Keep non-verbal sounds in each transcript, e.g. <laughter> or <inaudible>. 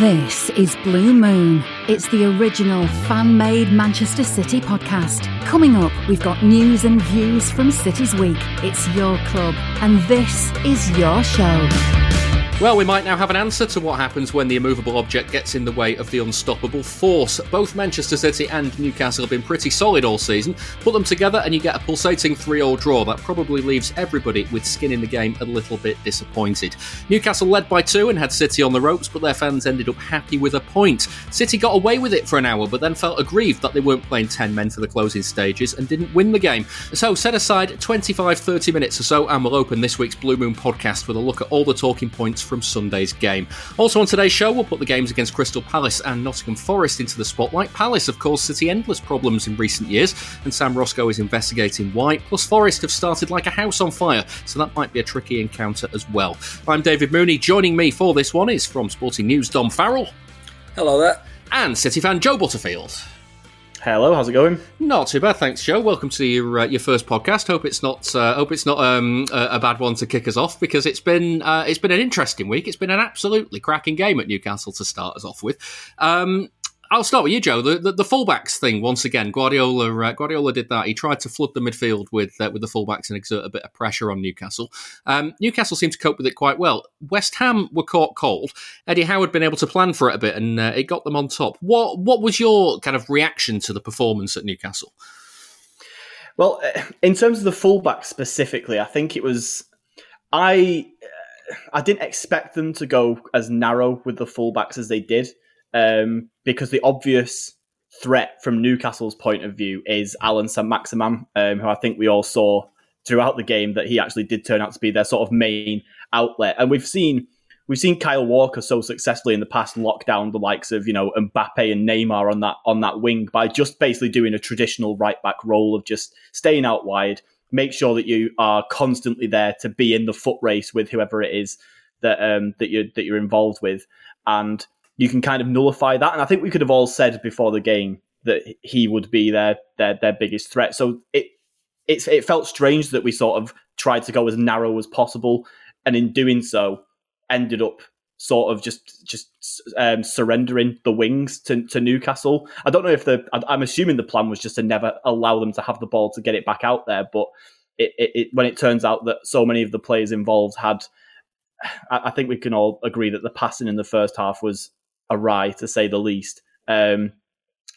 This is Blue Moon. It's the original fan made Manchester City podcast. Coming up, we've got news and views from City's Week. It's your club, and this is your show. Well, we might now have an answer to what happens when the immovable object gets in the way of the unstoppable force. Both Manchester City and Newcastle have been pretty solid all season. Put them together and you get a pulsating 3 all draw. That probably leaves everybody with skin in the game a little bit disappointed. Newcastle led by two and had City on the ropes, but their fans ended up happy with a point. City got away with it for an hour, but then felt aggrieved that they weren't playing 10 men for the closing stages and didn't win the game. So set aside 25 30 minutes or so, and we'll open this week's Blue Moon podcast with a look at all the talking points from Sunday's game. Also on today's show, we'll put the games against Crystal Palace and Nottingham Forest into the spotlight. Palace have caused City endless problems in recent years, and Sam Roscoe is investigating why. Plus, Forest have started like a house on fire, so that might be a tricky encounter as well. I'm David Mooney. Joining me for this one is from Sporting News, Dom Farrell. Hello there. And City fan Joe Butterfield. Hello, how's it going? Not too bad, thanks, Joe. Welcome to your uh, your first podcast. Hope it's not uh, hope it's not um, a, a, bad one to kick us off because it's been uh, it's been an interesting week. It's been an absolutely cracking game at Newcastle to start us off with. Um, I'll start with you, Joe. The, the, the fullbacks thing once again. Guardiola uh, Guardiola did that. He tried to flood the midfield with uh, with the fullbacks and exert a bit of pressure on Newcastle. Um, Newcastle seemed to cope with it quite well. West Ham were caught cold. Eddie Howe had been able to plan for it a bit, and uh, it got them on top. What what was your kind of reaction to the performance at Newcastle? Well, uh, in terms of the fullback specifically, I think it was I I didn't expect them to go as narrow with the fullbacks as they did um, because the obvious threat from Newcastle's point of view is Allan Saint-Maximin, um, who I think we all saw throughout the game that he actually did turn out to be their sort of main outlet. And we've seen we've seen Kyle Walker so successfully in the past lock down the likes of you know Mbappe and Neymar on that on that wing by just basically doing a traditional right back role of just staying out wide, make sure that you are constantly there to be in the foot race with whoever it is that um, that you that you're involved with, and you can kind of nullify that. And I think we could have all said before the game that he would be their their their biggest threat. So it it it felt strange that we sort of tried to go as narrow as possible, and in doing so, ended up sort of just just um, surrendering the wings to, to Newcastle. I don't know if the I'm assuming the plan was just to never allow them to have the ball to get it back out there, but it, it, it when it turns out that so many of the players involved had. I think we can all agree that the passing in the first half was awry to say the least. Um,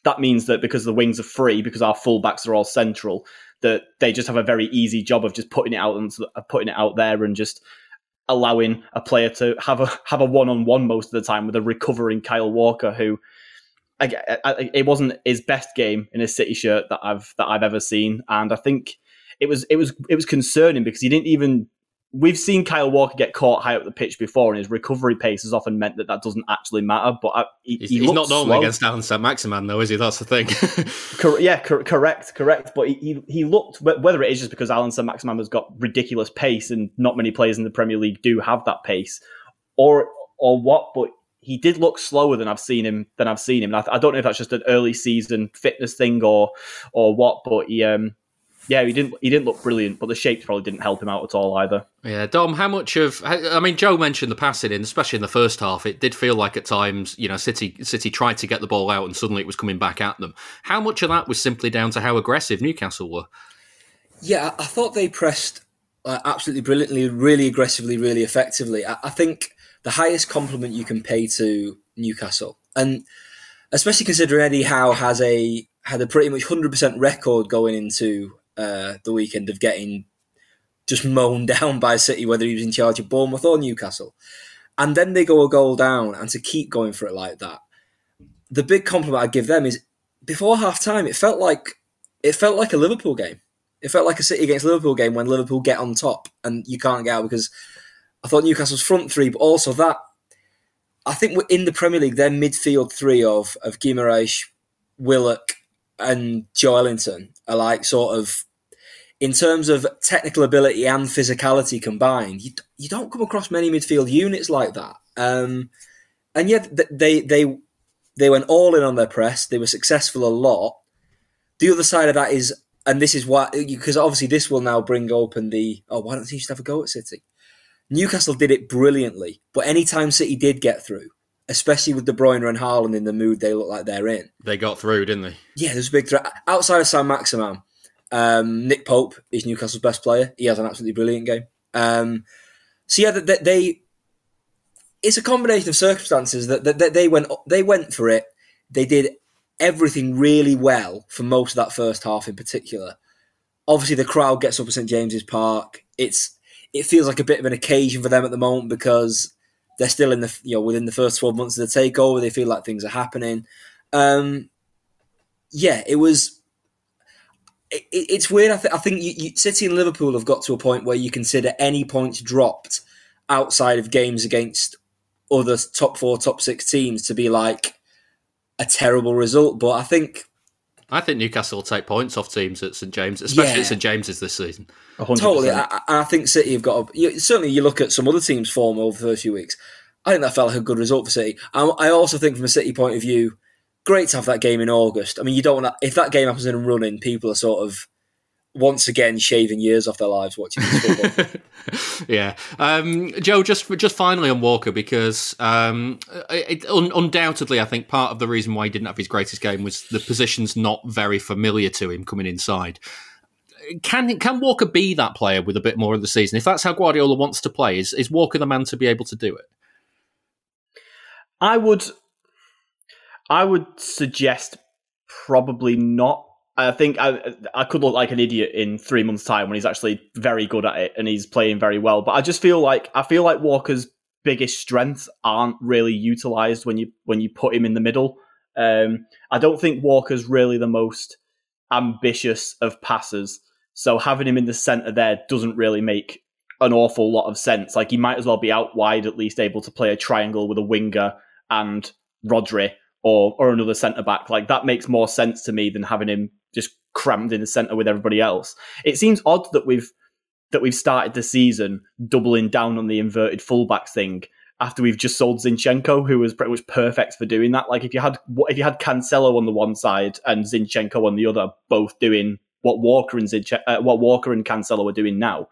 that means that because the wings are free, because our fullbacks are all central, that they just have a very easy job of just putting it out and putting it out there and just allowing a player to have a have a one on one most of the time with a recovering Kyle Walker who. I, I, it wasn't his best game in a City shirt that I've that I've ever seen, and I think it was it was it was concerning because he didn't even we've seen Kyle Walker get caught high up the pitch before, and his recovery pace has often meant that that doesn't actually matter. But I, he, he's, he he's not normally slow. against Allan Saint-Maximin, though, is he? That's the thing. <laughs> Cor- yeah, cor- correct, correct. But he, he, he looked whether it is just because Allan Saint-Maximin has got ridiculous pace, and not many players in the Premier League do have that pace, or or what. But he did look slower than I've seen him than I've seen him. I, I, don't know if that's just an early season fitness thing or or what, but he um yeah, he didn't he didn't look brilliant, but the shapes probably didn't help him out at all either. Yeah, Dom, how much of I mean, Joe mentioned the passing in, especially in the first half. It did feel like at times, you know, City City tried to get the ball out and suddenly it was coming back at them. How much of that was simply down to how aggressive Newcastle were? Yeah, I thought they pressed uh, absolutely brilliantly, really aggressively, really effectively. I, I think the highest compliment you can pay to Newcastle, and especially considering Eddie Howe has a had a pretty much hundred percent record going into uh, the weekend of getting just mown <laughs> down by City, whether he was in charge of Bournemouth or Newcastle. And then they go a goal down, and to keep going for it like that, the big compliment I give them is before half time, it felt like it felt like a Liverpool game. It felt like a City against Liverpool game when Liverpool get on top and you can't get out because I thought Newcastle's front three, but also that I think we're in the Premier League, their midfield three of of Guimaraes, Willock, and Joelinton are like sort of in terms of technical ability and physicality combined, you, you don't come across many midfield units like that. Um, and yet they they they went all in on their press. They were successful a lot. The other side of that is, and this is why, because obviously this will now bring open the oh, why don't you just have a go at City? Newcastle did it brilliantly, but anytime City did get through, especially with De Bruyne and Haaland in the mood they look like they're in. They got through, didn't they? Yeah, there's a big threat outside of Saint-Maximin. Um, Nick Pope is Newcastle's best player. He has an absolutely brilliant game. Um, so yeah, they, they it's a combination of circumstances that, that, that they went they went for it. They did everything really well for most of that first half in particular. Obviously, the crowd gets up at St James's Park. It's it feels like a bit of an occasion for them at the moment because they're still in the you know within the first twelve months of the takeover. They feel like things are happening. Um, yeah, it was. It, it's weird. I, th- I think you, you, City and Liverpool have got to a point where you consider any points dropped outside of games against other top four, top six teams to be like a terrible result. But I think I think Newcastle will take points off teams at St James, especially yeah. at St James's this season. 100%. Totally, I, I, think City have got. A, certainly, you look at some other teams' form over the first few weeks. I think that felt like a good result for City. I, I also think, from a City point of view, great to have that game in August. I mean, you don't want to, if that game happens in a running, people are sort of once again shaving years off their lives watching football. <laughs> yeah, um, Joe. Just just finally on Walker because um, it, un- undoubtedly, I think part of the reason why he didn't have his greatest game was the position's not very familiar to him coming inside. Can can Walker be that player with a bit more of the season? If that's how Guardiola wants to play, is is Walker the man to be able to do it? I would, I would suggest probably not I think I I could look like an idiot in three months' time when he's actually very good at it and he's playing very well. But I just feel like I feel like Walker's biggest strengths aren't really utilized when you when you put him in the middle. Um, I don't think Walker's really the most ambitious of passers. So having him in the center there doesn't really make an awful lot of sense. Like he might as well be out wide, at least able to play a triangle with a winger and Rodri or or another centre back. Like that makes more sense to me than having him just crammed in the center with everybody else. It seems odd that we've that we've started the season doubling down on the inverted fullbacks thing after we've just sold Zinchenko, who was pretty much perfect for doing that. Like if you had if you had Cancelo on the one side and Zinchenko on the other, both doing what Walker and Zinchen- uh, what Walker and Cancelo are doing now,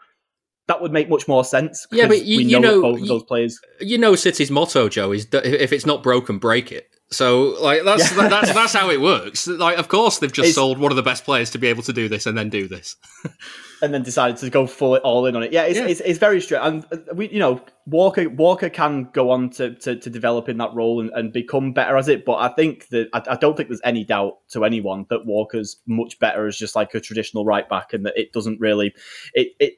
that would make much more sense. Yeah, but you, know, you know both you, those players. You know, City's motto, Joe, is that if it's not broken, break it. So like that's yeah. that's that's how it works. Like of course they've just it's, sold one of the best players to be able to do this and then do this. <laughs> and then decided to go full all in on it. Yeah, it's, yeah. it's, it's, very straight. And uh, we, you know, Walker Walker can go on to, to, to develop in that role and, and, become better as it. But I think that I, I, don't think there's any doubt to anyone that Walker's much better as just like a traditional right back, and that it doesn't really it it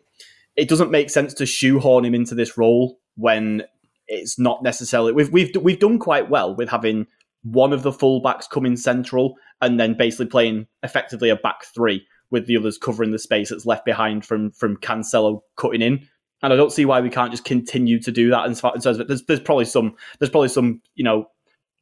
it doesn't make sense to shoehorn him into this role when it's not necessarily we've we've we've done quite well with having one of the fullbacks coming central and then basically playing effectively a back three with the others covering the space that's left behind from from Cancelo cutting in. And I don't see why we can't just continue to do that. And so there's there's probably some there's probably some you know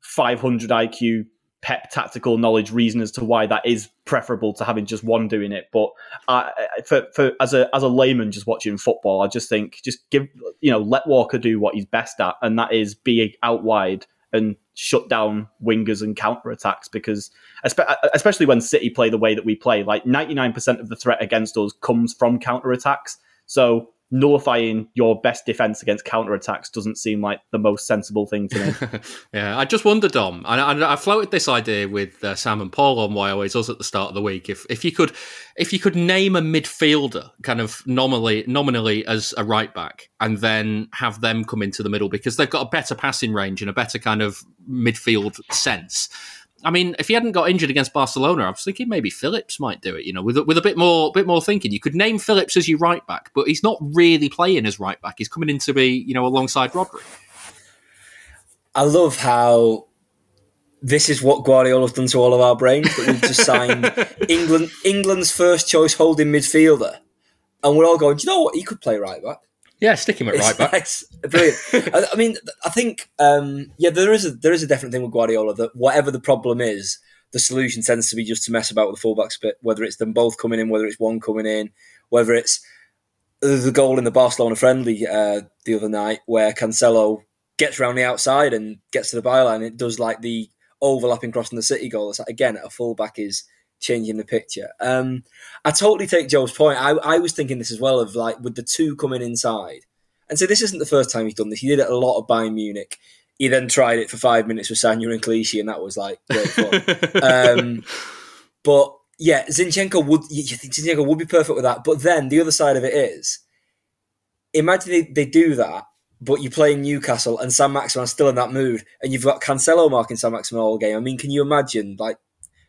500 IQ Pep tactical knowledge reason as to why that is preferable to having just one doing it. But uh, for, for as a as a layman just watching football, I just think just give you know let Walker do what he's best at, and that is be out wide and shut down wingers and counter attacks because especially when City play the way that we play, like 99% of the threat against us comes from counter attacks. So nullifying your best defense against counter attacks doesn't seem like the most sensible thing to me. <laughs> yeah, I just wonder, Dom, and I, I, floated this idea with uh, Sam and Paul on why always us at the start of the week. If if you could if you could name a midfielder kind of nominally nominally as a right back, and then have them come into the middle because they've got a better passing range and a better kind of midfield sense I mean, if he hadn't got injured against Barcelona, I was thinking maybe Phillips might do it. You know, with with a bit more bit more thinking, you could name Phillips as your right back, but he's not really playing as right back. He's coming in to be, you know, alongside Rodri. I love how this is what Guardiola's done to all of our brains. That we've just signed <laughs> England England's first choice holding midfielder, and we're all going. Do you know what? He could play right back. Yeah, stick him at right back. It's brilliant. <laughs> I, I, mean, I think um, yeah, there is a there is a definite thing with Guardiola that whatever the problem is, the solution tends to be just to mess about with the fullbacks bit. Whether it's them both coming in, whether it's one coming in, whether it's the goal in the Barcelona friendly uh, the other night where Cancelo gets around the outside and gets to the byline. It does like the overlapping cross in the City goal. It's like, again, a fullback is changing the picture. Um, I totally take Joe's point. I, I was thinking this as well of like with the two coming inside, and so this isn't the first time he's done this. He did it a lot of Bayern Munich. he then tried it for five minutes with Sagna and Clichy, and that was like great fun. um, <laughs> but yeah, Zinchenko would you think Zinchenko would be perfect with that. But then the other side of it is, imagine they, they do that, but you play Newcastle and Saint-Maximin's still in that mood, and you've got Cancelo marking Saint-Maximin all game. I mean, can you imagine like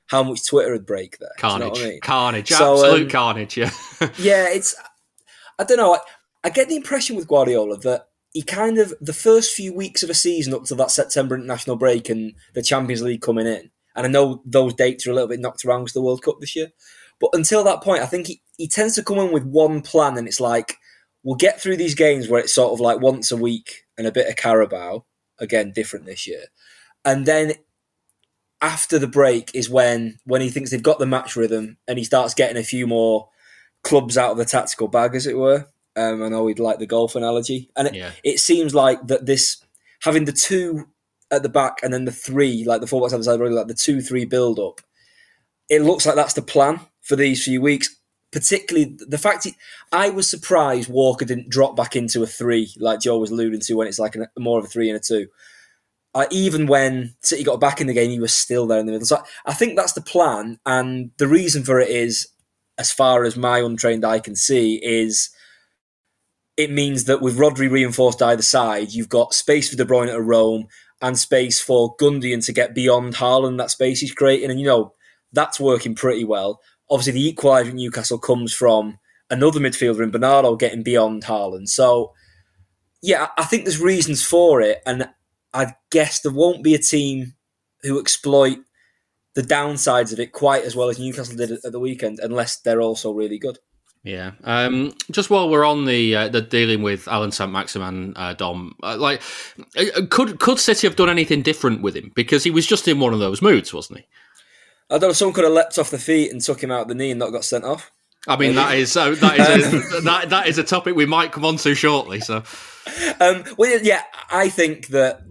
how much Twitter would break there? Carnage, you know I mean? carnage, So, absolute um, carnage. Yeah, <laughs> yeah, it's. I don't know. I, I get the impression with Guardiola that he kind of the first few weeks of a season up to that September international break and the Champions League coming in, and I know those dates are a little bit knocked around because the World Cup this year, but until that point, I think he, he tends to come in with one plan, and it's like we'll get through these games where it's sort of like once a week and a bit of Carabao, again different this year, and then after the break is when when he thinks they've got the match rhythm and he starts getting a few more clubs out of the tactical bag, as it were. Um, I know we'd like the golf analogy, and it, Yeah. it seems like that this having the two at the back and then the three, like the fullbacks on the side, really like the two three build up. It looks like that's the plan for these few weeks. Particularly the fact he, I was surprised Walker didn't drop back into a three, like Joe was alluding to, when it's like a, more of a three and a two. Uh, even when City got back in the game, he was still there in the middle. So I think that's the plan, and the reason for it is, as far as my untrained eye can see, is it means that with Rodri reinforced either side, you've got space for De Bruyne at Rome and space for Gundogan to get beyond Haaland. That space he's creating, and you know that's working pretty well. Obviously, the equaliser Newcastle comes from another midfielder in Bernardo getting beyond Haaland. So, yeah, I think there's reasons for it, and I guess there won't be a team who exploit the downsides of it quite as well as Newcastle did at the weekend, unless they're also really good. Yeah. Um, just while we're on the uh, the dealing with Allan Saint Maximin, uh, Dom, uh, like, uh, could could City have done anything different with him? Because he was just in one of those moods, wasn't he? I don't know. Someone could have leapt off the feet and took him out the knee and not got sent off. I mean, that is uh, that is a, <laughs> that that is a topic we might come on to shortly. So, <laughs> Um, well, yeah, I think that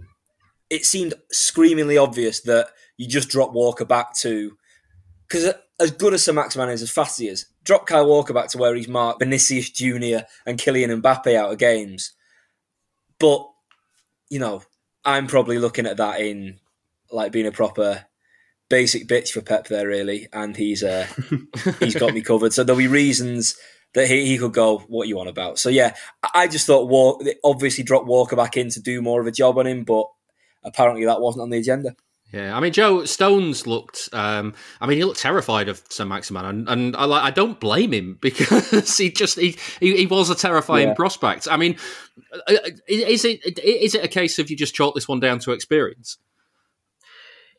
it seemed screamingly obvious that you just drop Walker back to because as good as Saint-Maximin is, as fast as he is, drop Kyle Walker back to where he's marked Vinicius Junior and Kylian Mbappe out of games. But you know, I'm probably looking at that in like being a proper basic bitch for Pep there, really, and he's uh, <laughs> he's got me covered. So there'll be reasons that he, he could go, "What you on about?" So yeah, I I just thought Walk obviously drop Walker back in to do more of a job on him, but apparently that wasn't on the agenda. yeah, I mean, Joe Stones looked. Um, I mean, he looked terrified of Saint Maximin, and, and I. I don't blame him <laughs> because he just he he, he was a terrifying Yeah. prospect. I mean, uh, is it is it a case of you just chalk this one down to experience?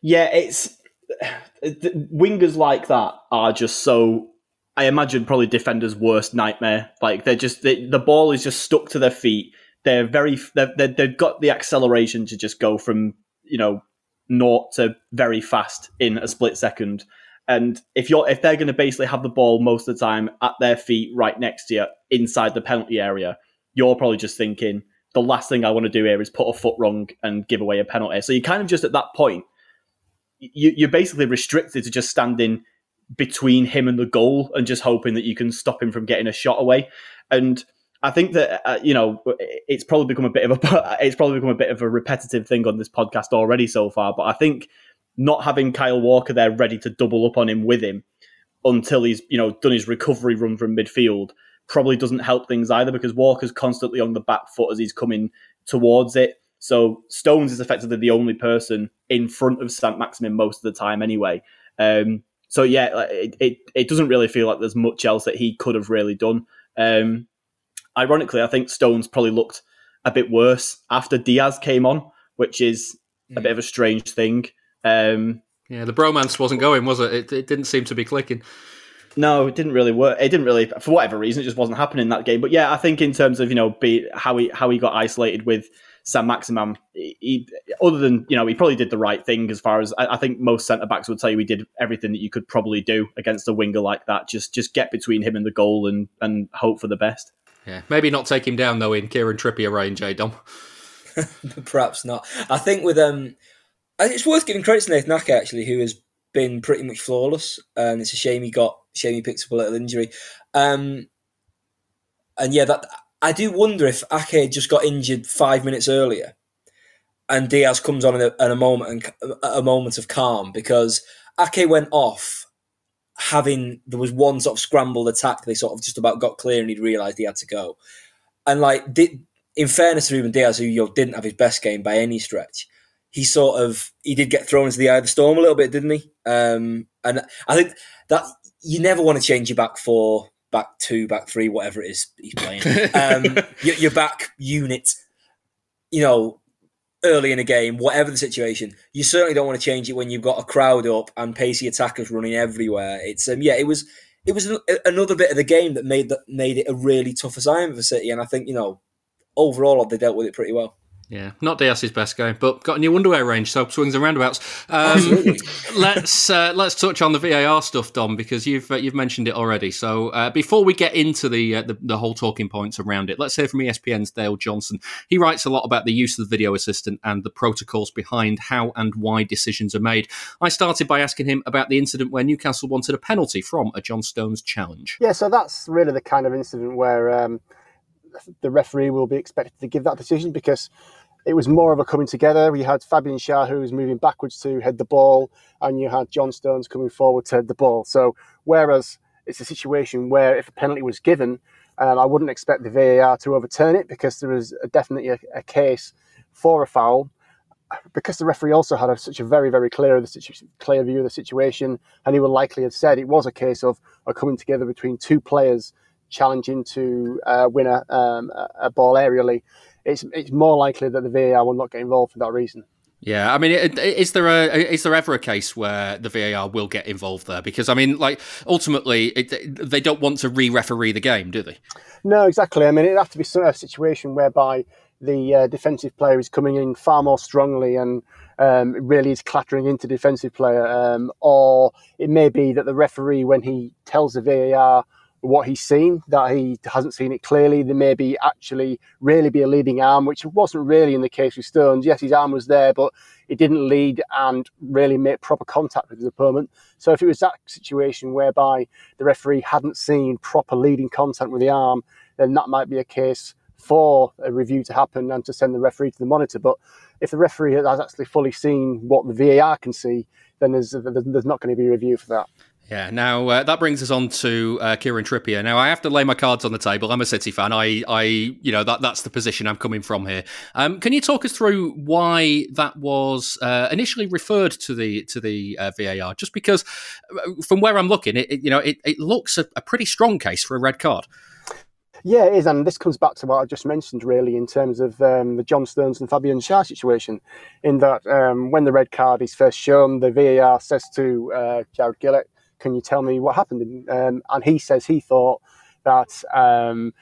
Yeah, it's <sighs> the wingers like that are just so. I imagine probably defenders' worst nightmare. Like they're just they, the ball is just stuck to their feet. They're very they're, they've got the acceleration to just go from you know naught to very fast in a split second. And if you're if they're going to basically have the ball most of the time at their feet, right next to you, inside the penalty area, you're probably just thinking the last thing I want to do here is put a foot wrong and give away a penalty. So you kind of just at that point you, you're basically restricted to just standing between him and the goal and just hoping that you can stop him from getting a shot away. And I think that uh, you know it's probably become a bit of a <laughs> it's probably become a bit of a repetitive thing on this podcast already so far. But I think not having Kyle Walker there ready to double up on him with him until he's you know done his recovery run from midfield probably doesn't help things either because Walker's constantly on the back foot as he's coming towards it. So Stones is effectively the only person in front of Saint Maximin most of the time anyway. Um, so yeah, it, it it doesn't really feel like there's much else that he could have really done. Um, ironically, I think Stones probably looked a bit worse after Dias came on, which is a bit of a strange thing. Um, Yeah, the bromance wasn't going, was it? It, it didn't seem to be clicking. No, it didn't really work. It didn't really, for whatever reason, it just wasn't happening in that game. But yeah, I think in terms of you know, be how he how he got isolated with Saint-Maximin, he, he- other than you know, he probably did the right thing as far as I, I think most centre backs would tell you he did everything that you could probably do against a winger like that. Just just get between him and the goal and and hope for the best. Yeah, maybe not take him down though in Kieran Trippier range, eh, Dom? <laughs> Perhaps not. I think with um, it's worth giving credit to Nathan Ake actually, who has been pretty much flawless. And it's a shame he got shame he picked up a little injury. Um, and yeah, that I do wonder if Ake just got injured five minutes earlier, and Dias comes on in a, in a moment a moment of calm because Ake went off having there was one sort of scrambled attack they sort of just about got clear and he'd realised he had to go. And like did, in fairness to Ruben Dias, who you know, didn't have his best game by any stretch, he sort of he did get thrown into the eye of the storm a little bit, didn't he? Um, and I think that you never want to change your back four, back two, back three, whatever it is he's playing. <laughs> Um, your, your back unit, you know, early in a game, whatever the situation, you certainly don't want to change it when you've got a crowd up and pacey attackers running everywhere. It's um, yeah, it was it was another bit of the game that made that made it a really tough assignment for City, and I think you know overall they dealt with it pretty well. Yeah, not Dias's best game, but got a new underwear range, so swings and roundabouts. Um, <laughs> let's uh, let's touch on the VAR stuff, Dom, because you've uh, you've mentioned it already. So uh, before we get into the, uh, the, the whole talking points around it, let's hear from ESPN's Dale Johnson. He writes a lot about the use of the video assistant and the protocols behind how and why decisions are made. I started by asking him about the incident where Newcastle wanted a penalty from a John Stones challenge. Yeah, so that's really the kind of incident where. Um, the referee will be expected to give that decision because it was more of a coming together. We had Fabian Schär who was moving backwards to head the ball, and you had John Stones coming forward to head the ball. So whereas it's a situation where if a penalty was given, um, I wouldn't expect the VAR to overturn it because there is a, definitely a, a, case for a foul. Because the referee also had a, such a very, very clear, clear view of the situation, and he would likely have said it was a case of a coming together between two players challenging to uh, win a, um, a ball aerially it's it's more likely that the VAR will not get involved for that reason. Yeah, I mean, is there a is there ever a case where the VAR will get involved there? Because I mean, like ultimately, it, they don't want to re-referee the game, do they? No, exactly. I mean, it'd have to be a situation whereby the uh, defensive player is coming in far more strongly and um, really is clattering into defensive player, um, or it may be that the referee, when he tells the VAR what he's seen, that he hasn't seen it clearly. There may be actually really be a leading arm, which wasn't really in the case with Stones. Yes, his arm was there, but it didn't lead and really make proper contact with his opponent. So if it was that situation whereby the referee hadn't seen proper leading contact with the arm, then that might be a case for a review to happen and to send the referee to the monitor. But if the referee has actually fully seen what the VAR can see, then there's there's not going to be a review for that. Yeah. Now uh, that brings us on to uh, Kieran Trippier. Now I have to lay my cards on the table. I'm a City fan. I, I, you know, that that's the position I'm coming from here. Um, can you talk us through why that was uh, initially referred to the to the uh, VAR? Just because, uh, from where I'm looking, it, it you know it, it looks a, a, pretty strong case for a red card. Yeah, it is, and this comes back to what I just mentioned, really, in terms of um, the John Stones and Fabian Schär situation. In that, um, when the red card is first shown, the VAR says to uh, Jarred Gillett can you tell me what happened? And, um, and he says he thought that um,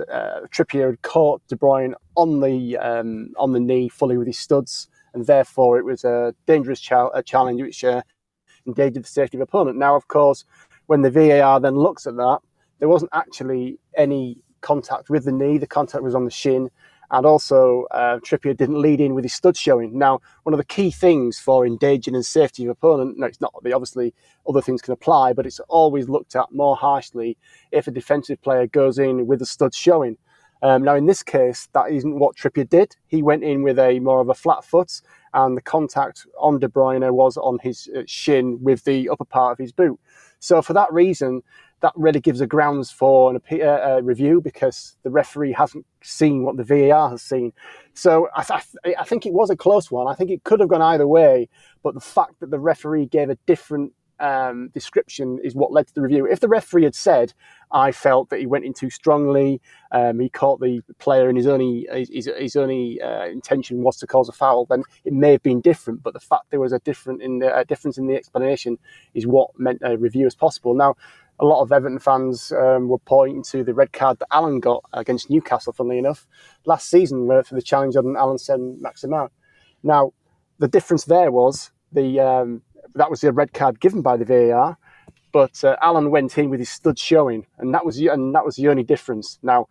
uh, Trippier had caught De Bruyne on the um, on the knee fully with his studs, and therefore it was a dangerous a challenge which uh, endangered the safety of the opponent. Now, of course, when the VAR then looks at that, there wasn't actually any contact with the knee. The contact was on the shin, and also uh, Trippier didn't lead in with his stud showing. Now, one of the key things for endangering and safety of opponent, no, it's not obviously other things can apply, but it's always looked at more harshly if a defensive player goes in with a stud showing. Um, now, in this case, that isn't what Trippier did. He went in with a more of a flat foot, and the contact on De Bruyne was on his uh, shin with the upper part of his boot. So, for that reason, that really gives a grounds for an, a, uh, a review because the referee hasn't seen what the VAR has seen. So I, th- I, think it was a close one. I think it could have gone either way, but the fact that the referee gave a different um, description is what led to the review. If the referee had said, "I felt that he went in too strongly," um, he caught the player, and his only his, his only uh, intention was to cause a foul, then it may have been different. But the fact there was a different in the, a difference in the explanation is what meant a review as possible. Now, a lot of Everton fans um, were pointing to the red card that Allan got against Newcastle, funnily enough, last season for the challenge on Allan Saint-Maximin. Now, the difference there was the um, that was the red card given by the VAR, but uh, Allan went in with his stud showing, and that was and that was the only difference. Now,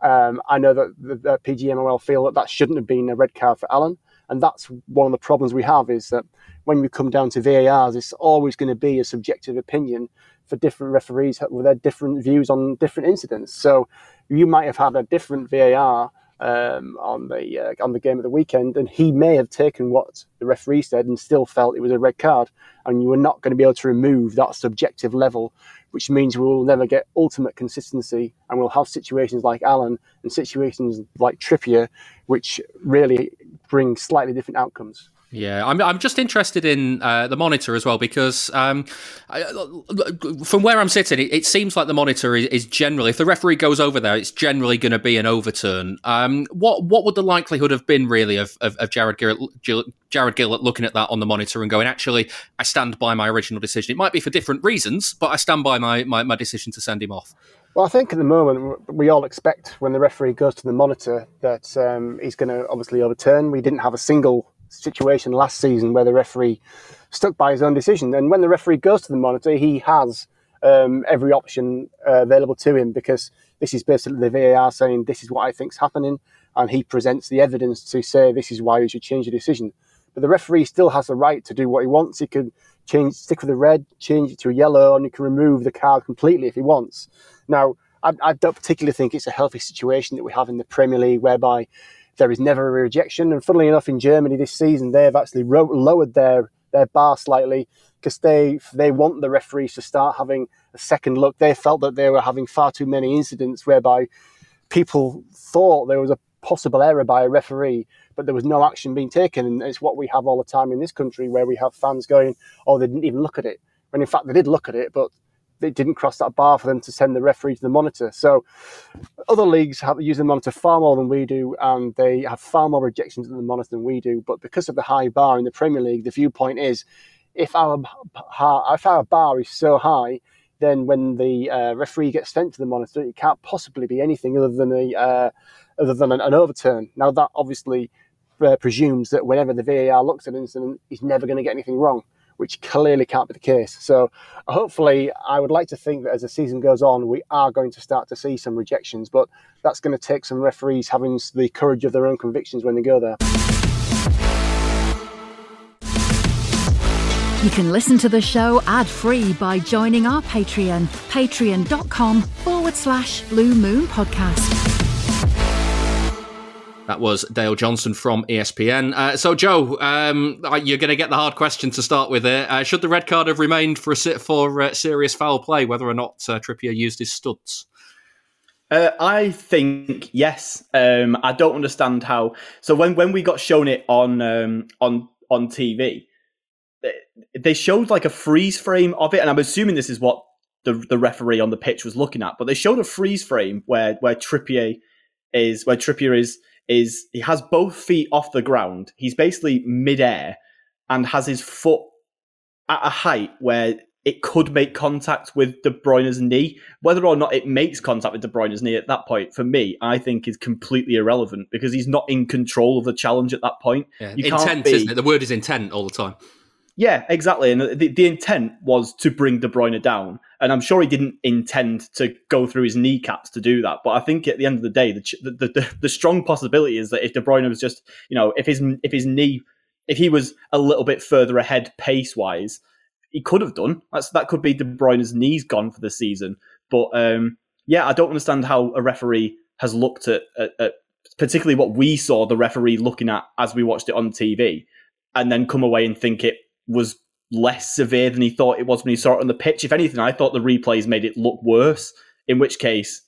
um, I know that the, the PGMOL feel that that shouldn't have been a red card for Allan, and that's one of the problems we have is that when we come down to VARs, it's always going to be a subjective opinion for different referees with their different views on different incidents. So you might have had a different VAR um, on the uh, on the game of the weekend, and he may have taken what the referee said and still felt it was a red card, and you were not going to be able to remove that subjective level, which means we will never get ultimate consistency, and we'll have situations like Allan and situations like Trippier, which really bring slightly different outcomes. Yeah, I'm, I'm just interested in uh, the monitor as well because um, I, from where I'm sitting, it, it seems like the monitor is, is, generally, if the referee goes over there, it's generally going to be an overturn. Um, what what would the likelihood have been really of, of, of Jarred Gillett, Jarred Gillett looking at that on the monitor and going, actually, I stand by my original decision. It might be for different reasons, but I stand by my, my, my decision to send him off. Well, I think at the moment we all expect when the referee goes to the monitor that um, he's going to obviously overturn. We didn't have a single situation last season where the referee stuck by his own decision. And when the referee goes to the monitor, he has um, every option uh, available to him because this is basically the VAR saying this is what I think is happening, and he presents the evidence to say this is why you should change the decision. But the referee still has the right to do what he wants. He could change, stick with the red, change it to a yellow, and he can remove the card completely if he wants. Now, I, I don't particularly think it's a healthy situation that we have in the Premier League, whereby there is never a rejection. And funnily enough, in Germany this season, they've actually ro- lowered their their bar slightly because they they want the referees to start having a second look. They felt that they were having far too many incidents whereby people thought there was a possible error by a referee, but there was no action being taken. And it's what we have all the time in this country where we have fans going, "Oh, they didn't even look at it." When in fact they did look at it, but it didn't cross that bar for them to send the referee to the monitor. So other leagues have used the monitor far more than we do, and they have far more rejections in the monitor than we do. But because of the high bar in the Premier League, the viewpoint is if our if our bar is so high, then when the uh, referee gets sent to the monitor, it can't possibly be anything other than a uh, other than an, an, overturn. Now that obviously uh, presumes that whenever the VAR looks at an incident, he's never going to get anything wrong which clearly can't be the case. So hopefully, I would like to think that as the season goes on, we are going to start to see some rejections, but that's going to take some referees having the courage of their own convictions when they go there. You can listen to the show ad free by joining our Patreon, patreon.com forward slash blue moon podcast. That was Dale Johnson from ESPN. Uh, so, Joe, um, you're going to get the hard question to start with. There, uh, should the red card have remained for a sit for uh, serious foul play, whether or not uh, Trippier used his studs? Uh, I think yes. Um, I don't understand how. So when when we got shown it on um, on on TV, they showed like a freeze frame of it, and I'm assuming this is what the the referee on the pitch was looking at. But they showed a freeze frame where where Trippier is where Trippier is is he has both feet off the ground. He's basically midair and has his foot at a height where it could make contact with De Bruyne's knee. Whether or not it makes contact with De Bruyne's knee at that point, for me, I think is completely irrelevant because he's not in control of the challenge at that point. Yeah. Intent, be, isn't it? The word is intent all the time. Yeah, exactly. And the, the intent was to bring De Bruyne down. And I'm sure he didn't intend to go through his kneecaps to do that. But I think at the end of the day, the, the, the, the strong possibility is that if De Bruyne was just, you know, if his, if his knee, if he was a little bit further ahead pace wise, he could have done. That's, that could be De Bruyne's knees gone for the season. But um, yeah, I don't understand how a referee has looked at, at, at particularly what we saw the referee looking at as we watched it on TV and then come away and think it was less severe than he thought it was when he saw it on the pitch. If anything, I thought the replays made it look worse. In which case,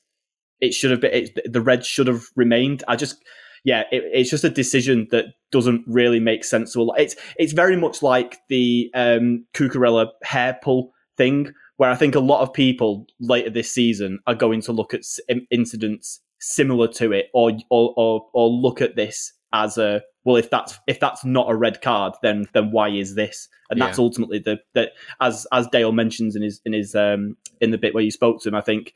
it should have been it, the red should have remained. I just, yeah, it, it's just a decision that doesn't really make sense. So it's it's very much like the um, Cucurella hair pull thing, where I think a lot of people later this season are going to look at incidents similar to it, or or or, or look at this as a well if that's if that's not a red card then then why is this and that's yeah. ultimately the that as as Dale mentions in his in his um in the bit where you spoke to him I think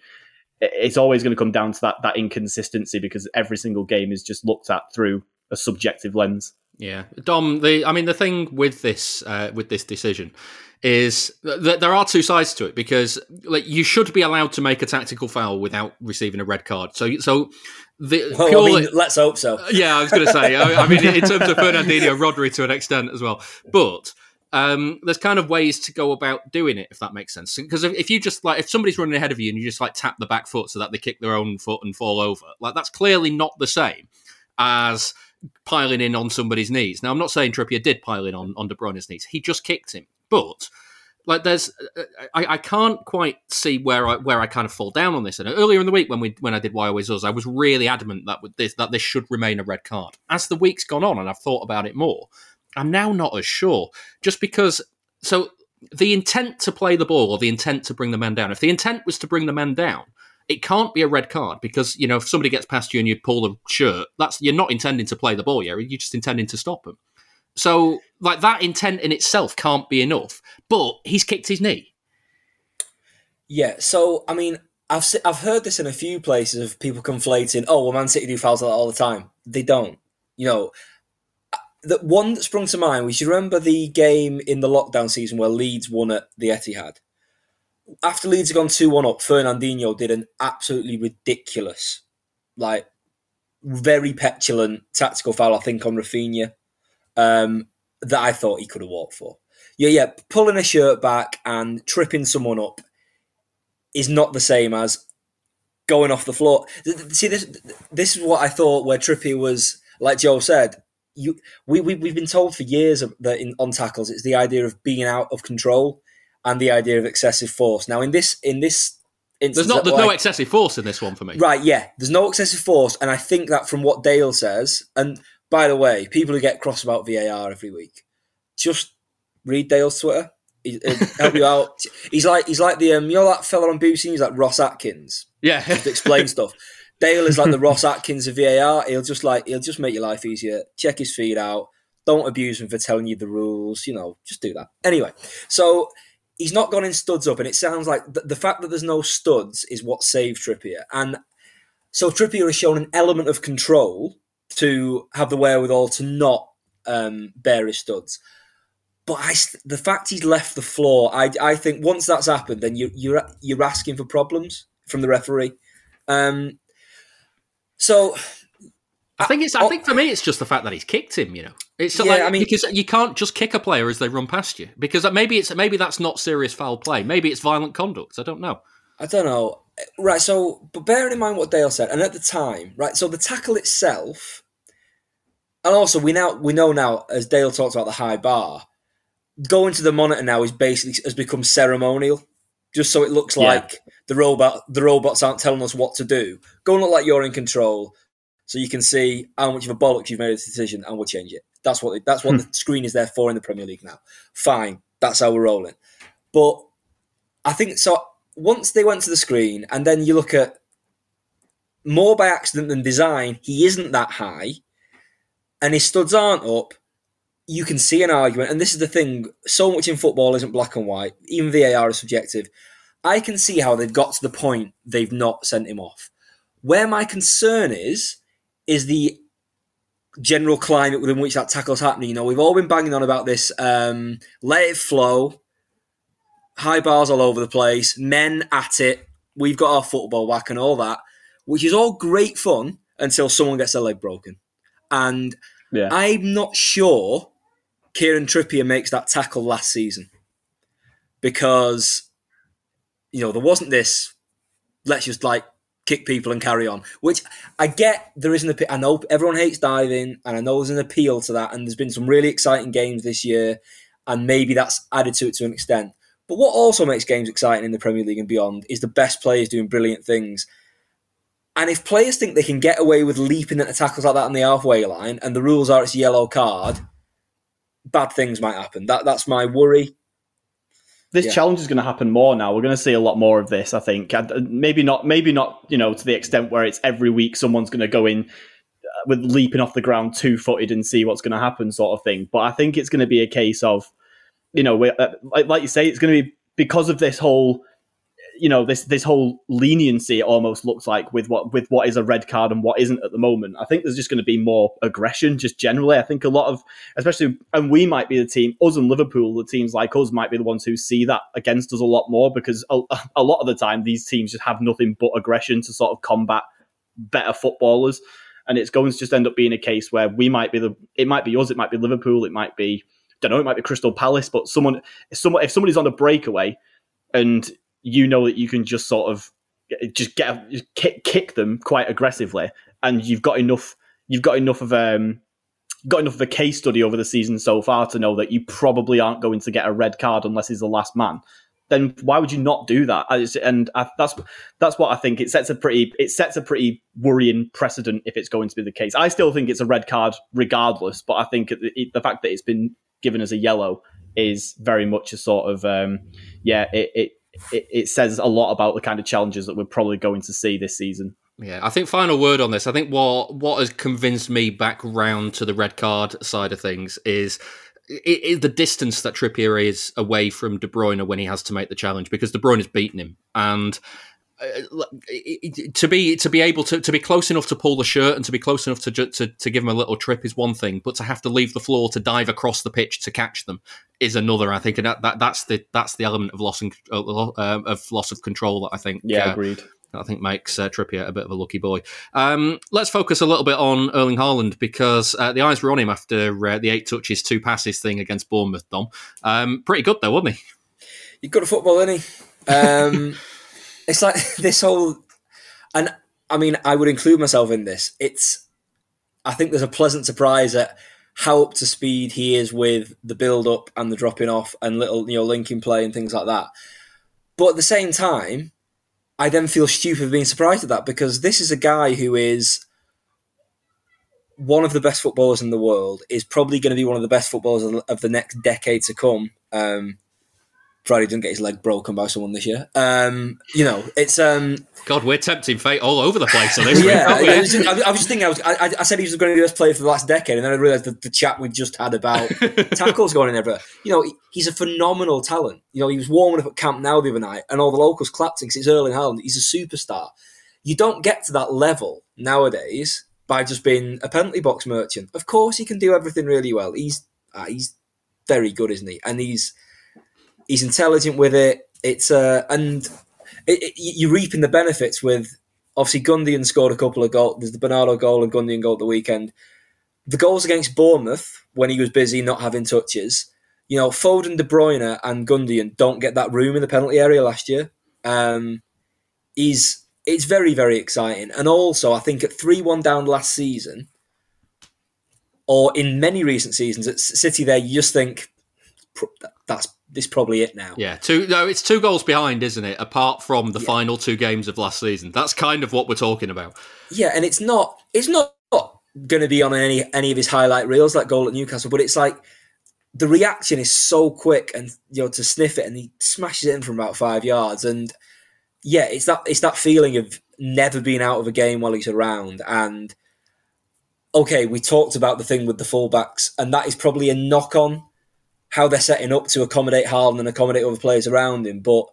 it's always going to come down to that that inconsistency because every single game is just looked at through a subjective lens yeah Dom the I mean the thing with this uh, with this decision is that there are two sides to it because like you should be allowed to make a tactical foul without receiving a red card. So so the well, purely, I mean, let's hope so. Yeah, I was going to say. I, I, mean, in terms of Fernandinho, Rodri to an extent as well, but. Um, there's kind of ways to go about doing it, if that makes sense. Because if, if you just like, if somebody's running ahead of you and you just like tap the back foot so that they kick their own foot and fall over, like that's clearly not the same as piling in on somebody's knees. Now, I'm not saying Trippier did pile in on, on De Bruyne's knees. He just kicked him. But like there's uh, I, I can't quite see where I where I kind of fall down on this. And earlier in the week when we when I did Why Always Us, I was really adamant that this that this should remain a red card. As the week's gone on and I've thought about it more, I'm now not as sure. Just because so the intent to play the ball or the intent to bring the man down, if the intent was to bring the man down, it can't be a red card because you know if somebody gets past you and you pull the shirt, that's you're not intending to play the ball, yeah, you're just intending to stop them. So like that intent in itself can't be enough. But he's kicked his knee. Yeah. So I mean, I've I've heard this in a few places of people conflating. Oh, well, Man City do fouls like that all the time. They don't. You know, uh, the one that sprung to mind. We should remember the game in the lockdown season where Leeds won at the Etihad. After Leeds had gone two one up, Fernandinho did an absolutely ridiculous, like very petulant tactical foul. I think on Raphinha um, that I thought he could have walked for. Yeah, yeah, pulling a shirt back and tripping someone up is not the same as going off the floor. See, this this is what I thought where Trippier was, like Joe said, you we, we we've been told for years that in on tackles it's the idea of being out of control and the idea of excessive force. Now in this in this instance, there's not there's no excessive force in this one for me. Right? Yeah, there's no excessive force, and I think that from what Dale says, and by the way, people who get cross about VAR every week, just read Dale's Twitter. He'll <laughs> help you out. He's like he's like the um, you know that fella on BBC. He's like Ros Atkins. Yeah, explain stuff. <laughs> Dale is like the Ros <laughs> Atkins of VAR. He'll just like he'll just make your life easier. Check his feed out. Don't abuse him for telling you the rules. You know, just do that. Anyway, so he's not gone in studs up, and it sounds like the, the fact that there's no studs is what saved Trippier. And so Trippier has shown an element of control to have the wherewithal to not um, bear his studs. But I, the fact he's left the floor, I, I think once that's happened, then you, you're you're asking for problems from the referee. Um, so I think it's. I oh, think for me, it's just the fact that he's kicked him. You know, it's yeah, like, I mean, because you can't just kick a player as they run past you. Because maybe it's maybe that's not serious foul play. Maybe it's violent conduct. I don't know. I don't know. Right. So, but bearing in mind what Dale said, and at the time, right. So the tackle itself, and also we now we know now as Dale talked about the high bar, going to the monitor now is basically has become ceremonial, just so it looks yeah. like the robot the robots aren't telling us what to do. Go and look like you're in control, so you can see how much of a bollocks you've made a decision, and we'll change it. That's what that's what hmm. the screen is there for in the Premier League now. Fine, that's how we're rolling. But I think so once they went to the screen, and then you look at more by accident than design, he isn't that high, and his studs aren't up. You can see an argument, and this is the thing: so much in football isn't black and white. Even VAR is subjective. I can see how they've got to the point they've not sent him off. Where my concern is, is the general climate within which that tackle's happening. You know, we've all been banging on about this. Um, let it flow high bars all over the place, men at it. We've got our football whack and all that, which is all great fun until someone gets their leg broken. And yeah. I'm not sure Kieran Trippier makes that tackle last season because, you know, there wasn't this, let's just like kick people and carry on, which I get there is an I know everyone hates diving and I know there's an appeal to that. And there's been some really exciting games this year. And maybe that's added to it to an extent. But what also makes games exciting in the Premier League and beyond is the best players doing brilliant things. And if players think they can get away with leaping into tackles like that on the halfway line, and the rules are it's a yellow card, bad things might happen. That that's my worry. This yeah. challenge is going to happen more now. We're going to see a lot more of this. I think maybe not, maybe not. You know, to the extent where it's every week someone's going to go in uh, with leaping off the ground two footed and see what's going to happen, sort of thing. But I think it's going to be a case of you know, uh, like, like you say, it's going to be because of this whole you know this this whole leniency almost looks like with what with what is a red card and what isn't at the moment. I think there's just going to be more aggression just generally. I think a lot of especially and we might be the team us and liverpool the teams like us might be the ones who see that against us a lot more because a, a lot of the time these teams just have nothing but aggression to sort of combat better footballers. And it's going to just end up being a case where we might be the it might be us it might be liverpool it might be don't know, it might be Crystal Palace, but someone, someone, if somebody's on a breakaway and you know that you can just sort of just get kick, kick them quite aggressively, and you've got enough you've got enough of um, got enough of a case study over the season so far to know that you probably aren't going to get a red card unless he's the last man. Then why would you not do that? And I, that's that's what I think. It sets a pretty it sets a pretty worrying precedent if it's going to be the case. I still think it's a red card regardless, but I think the, the fact that it's been given as a yellow is very much a sort of um, yeah. It, it it, it says a lot about the kind of challenges that we're probably going to see this season. Yeah, I think final word on this. I think what what has convinced me back round to the red card side of things is it, it, the distance that Trippier is away from De Bruyne when he has to make the challenge because De Bruyne has beaten him and. Uh, to be to be able to, to be close enough to pull the shirt and to be close enough to, to to give him a little trip is one thing, but to have to leave the floor to dive across the pitch to catch them is another. I think, and that, that that's the that's the element of loss and, uh, of loss of control that I think. Yeah, uh, agreed. I think makes uh, Trippier a bit of a lucky boy. Um, let's focus a little bit on Erling Haaland because uh, the eyes were on him after uh, the eight touches, two passes thing against Bournemouth. Dom, um, pretty good though, wasn't he? He's good at football, isn't he? Um, <laughs> it's like <laughs> this whole, and I mean, I would include myself in this. It's, I think there's a pleasant surprise at how up to speed he is with the build up and the dropping off and little you know linking play and things like that. But at the same time, I then feel stupid being surprised at that because this is a guy who is one of the best footballers in the world, is probably going to be one of the best footballers of the next decade to come. Um, Friday didn't get his leg broken by someone this year. Um, you know, it's um, God, we're tempting fate all over the place on this. yeah, I, was just, I, was just thinking. I, was, I, I, said he was going to be the best player for the last decade, and then I realised the, the chat we just had about <laughs> tackles going in there. But you know, he, he's a phenomenal talent. You know, he was warming up at Camp Nou the other night, and all the locals clapped because it's early Erling Haaland. He's a superstar. You don't get to that level nowadays by just being a penalty box merchant. Of course, he can do everything really well. He's uh, he's very good, isn't he? And he's he's intelligent with it. It's uh, and it, it, you're reaping the benefits with obviously Gundogan scored a couple of goals. There's the Bernardo goal and Gundogan goal at the weekend. The goals against Bournemouth when he was busy not having touches. You know, Foden, De Bruyne, and Gundogan don't get that room in the penalty area last year. Um, he's it's very very exciting, and also I think at three one down last season, or in many recent seasons at City, there you just think that's this probably it now. Yeah, two. No, it's two goals behind, isn't it? Apart from the yeah. final two games of last season, that's kind of what we're talking about. Yeah, and it's not. It's not going to be on any any of his highlight reels that goal at Newcastle, but it's like the reaction is so quick, and you know to sniff it, and he smashes it in from about five yards, and yeah, it's that it's that feeling of never being out of a game while he's around, and okay, we talked about the thing with the fullbacks, and that is probably a knock on how they're setting up to accommodate Haaland and accommodate other players around him. But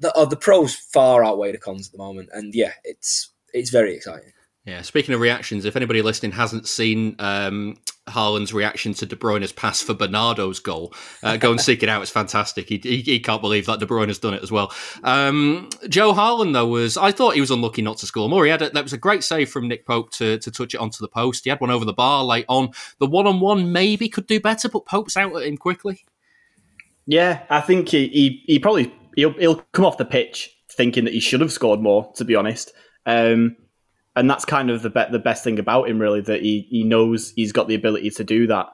the, uh, the pros far outweigh the cons at the moment, and yeah, it's it's very exciting. Yeah. Speaking of reactions, if anybody listening hasn't seen um, Haaland's reaction to De Bruyne's pass for Bernardo's goal, uh, go and seek it out. It's fantastic. He, he, he, can't believe that De Bruyne has done it as well. Um, Joe Haaland, though, was I thought he was unlucky not to score more. He had a, that was a great save from Nick Pope to, to touch it onto the post. He had one over the bar late on. The one on one maybe could do better, but Pope's out at him quickly. Yeah, I think he he, he probably he'll, he'll come off the pitch thinking that he should have scored more. To be honest. Um, and that's kind of the be- the best thing about him, really, that he he knows he's got the ability to do that.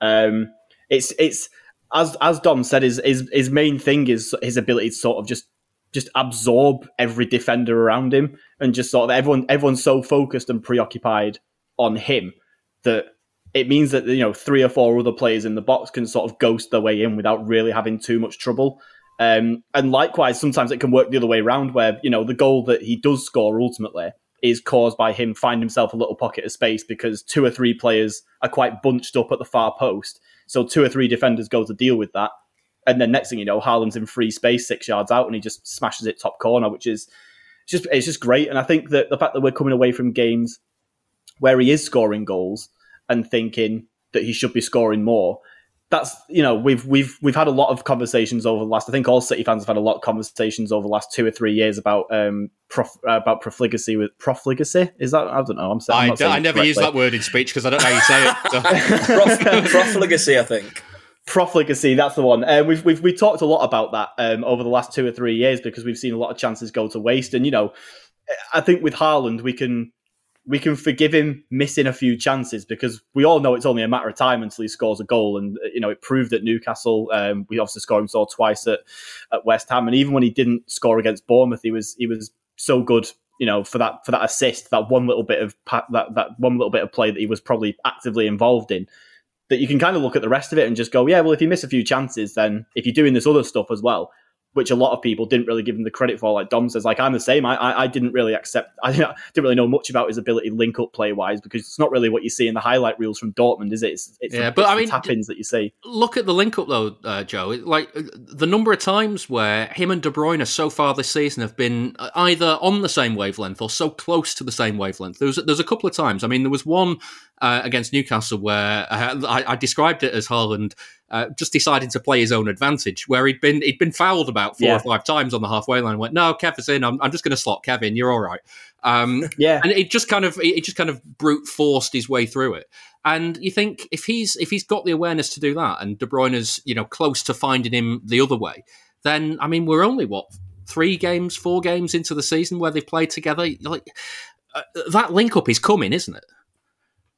Um, it's it's as as Dom said, his, his his main thing is his ability to sort of just just absorb every defender around him, and just sort of everyone everyone's so focused and preoccupied on him that it means that you know three or four other players in the box can sort of ghost their way in without really having too much trouble. Um, and likewise, sometimes it can work the other way around, where you know the goal that he does score ultimately is caused by him finding himself a little pocket of space because two or three players are quite bunched up at the far post. So two or three defenders go to deal with that. And then next thing you know, Haaland's in free space six yards out and he just smashes it top corner, which is just it's just great. And I think that the fact that we're coming away from games where he is scoring goals and thinking that he should be scoring more that's you know we've we've we've had a lot of conversations over the last. I think all City fans have had a lot of conversations over the last two or three years about um prof, uh, about profligacy with profligacy. Is that I don't know. I'm saying. I'm I, never use that word in speech because I don't know how you say it. Prof, profligacy, I think. Profligacy, that's the one. Uh, we've we've we talked a lot about that um, over the last two or three years because we've seen a lot of chances go to waste. And you know, I think with Haaland, we can we can forgive him missing a few chances because we all know it's only a matter of time until he scores a goal. And you know, it proved at Newcastle. Um, we obviously scored him saw twice at, at West Ham, and even when he didn't score against Bournemouth, he was he was so good. You know, for that for that assist, that one little bit of that that one little bit of play that he was probably actively involved in. That you can kind of look at the rest of it and just go, yeah, well, if you miss a few chances, then if you're doing this other stuff as well, which a lot of people didn't really give him the credit for. Like Dom says, like I'm the same. I I, I didn't really accept. <laughs> I didn't really know much about his ability link up play wise because it's not really what you see in the highlight reels from Dortmund, is it? It's, it's yeah, the, but I mean, tap ins that you see. Look at the link up though, uh, Joe. Like the number of times where him and De Bruyne so far this season have been either on the same wavelength or so close to the same wavelength. There was there's a couple of times. I mean, there was one uh, against Newcastle where uh, I, I described it as Haaland uh, just decided to play his own advantage, where he'd been he'd been fouled about four yeah. or five times on the halfway line. And went, no, Kevin's in. I'm, I'm just going to slot Kevin. You're all right. Um, <laughs> yeah, and it just kind of it just kind of brute forced his way through it. And you think if he's if he's got the awareness to do that, and De Bruyne's you know close to finding him the other way, then I mean we're only what three games, four games into the season where they've played together. Like uh, that link up is coming, isn't it?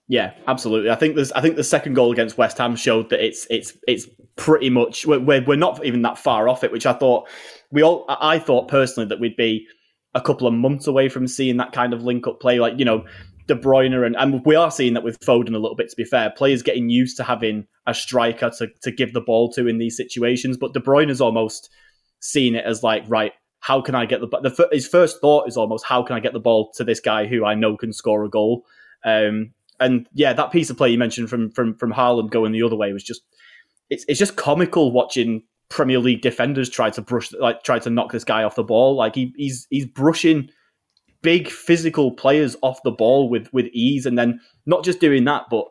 Yeah, absolutely. I think there's. I think the second goal against West Ham showed that it's it's it's pretty much we're we're not even that far off it. Which I thought we all. I thought personally that we'd be a couple of months away from seeing that kind of link up play. Like you know, De Bruyne and and we are seeing that with Foden a little bit. To be fair, players getting used to having a striker to to give the ball to in these situations. But De Bruyne is almost seeing it as like right. How can I get the, the his first thought is almost how can I get the ball to this guy who I know can score a goal. Um, and yeah, that piece of play you mentioned from from from Haaland going the other way was just it's it's just comical watching Premier League defenders try to brush like try to knock this guy off the ball. Like he, he's he's brushing big physical players off the ball with with ease, and then not just doing that, but